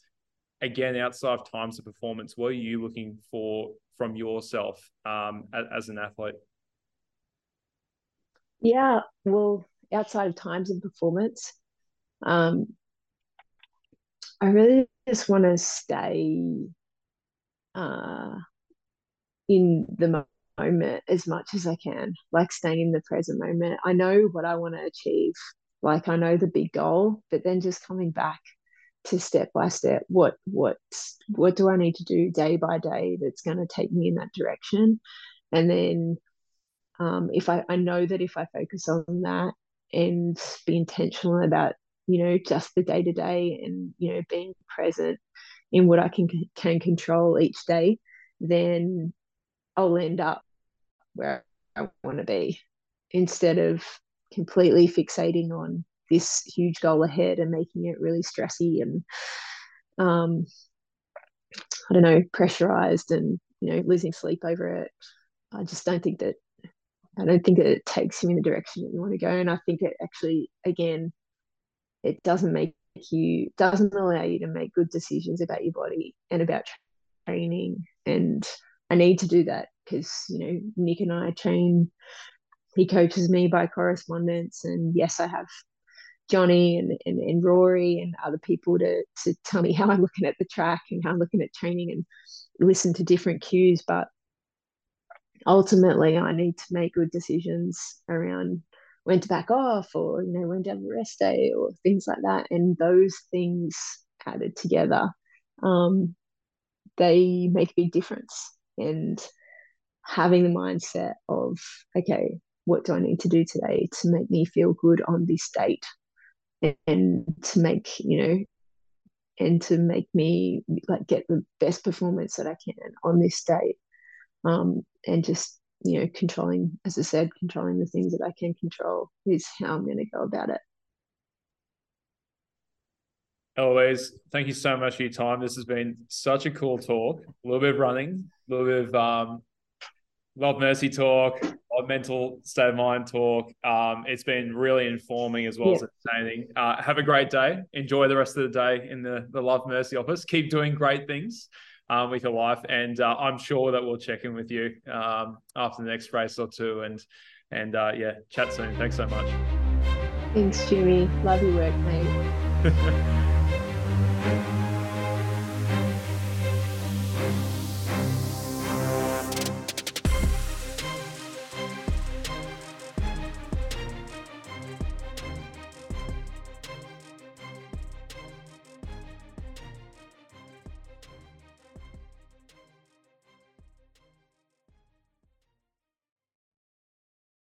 again, outside of times of performance, what are you looking for from yourself um, as, as an athlete? Yeah, well, outside of times and performance, um, I really just want to stay uh, in the moment as much as I can, like staying in the present moment. I know what I want to achieve, like I know the big goal, but then just coming back to step by step, what what what do I need to do day by day that's going to take me in that direction, and then um, if I, I know that if I focus on that and be intentional about you know just the day to day and you know being present in what I can can control each day, then I'll end up where I want to be instead of completely fixating on this huge goal ahead and making it really stressy and um, I don't know pressurized and you know losing sleep over it. I just don't think that I don't think it takes you in the direction that you want to go. And I think it actually, again, it doesn't make you, doesn't allow you to make good decisions about your body and about training. And I need to do that because, you know, Nick and I train, he coaches me by correspondence. And yes, I have Johnny and, and, and Rory and other people to, to tell me how I'm looking at the track and how I'm looking at training and listen to different cues. But ultimately I need to make good decisions around when to back off or you know when to have a rest day or things like that and those things added together um, they make a big difference and having the mindset of, okay, what do I need to do today to make me feel good on this date? And, and to make, you know, and to make me like get the best performance that I can on this date. Um, and just, you know, controlling, as I said, controlling the things that I can control is how I'm going to go about it. Always. Thank you so much for your time. This has been such a cool talk. A little bit of running, a little bit of um, love mercy talk, mental state of mind talk. Um, it's been really informing as well yeah. as entertaining. Uh, have a great day. Enjoy the rest of the day in the, the Love Mercy office. Keep doing great things um, with your life. And uh, I'm sure that we'll check in with you um, after the next race or two. And, and uh, yeah, chat soon. Thanks so much. Thanks, Jimmy. Love your work, mate.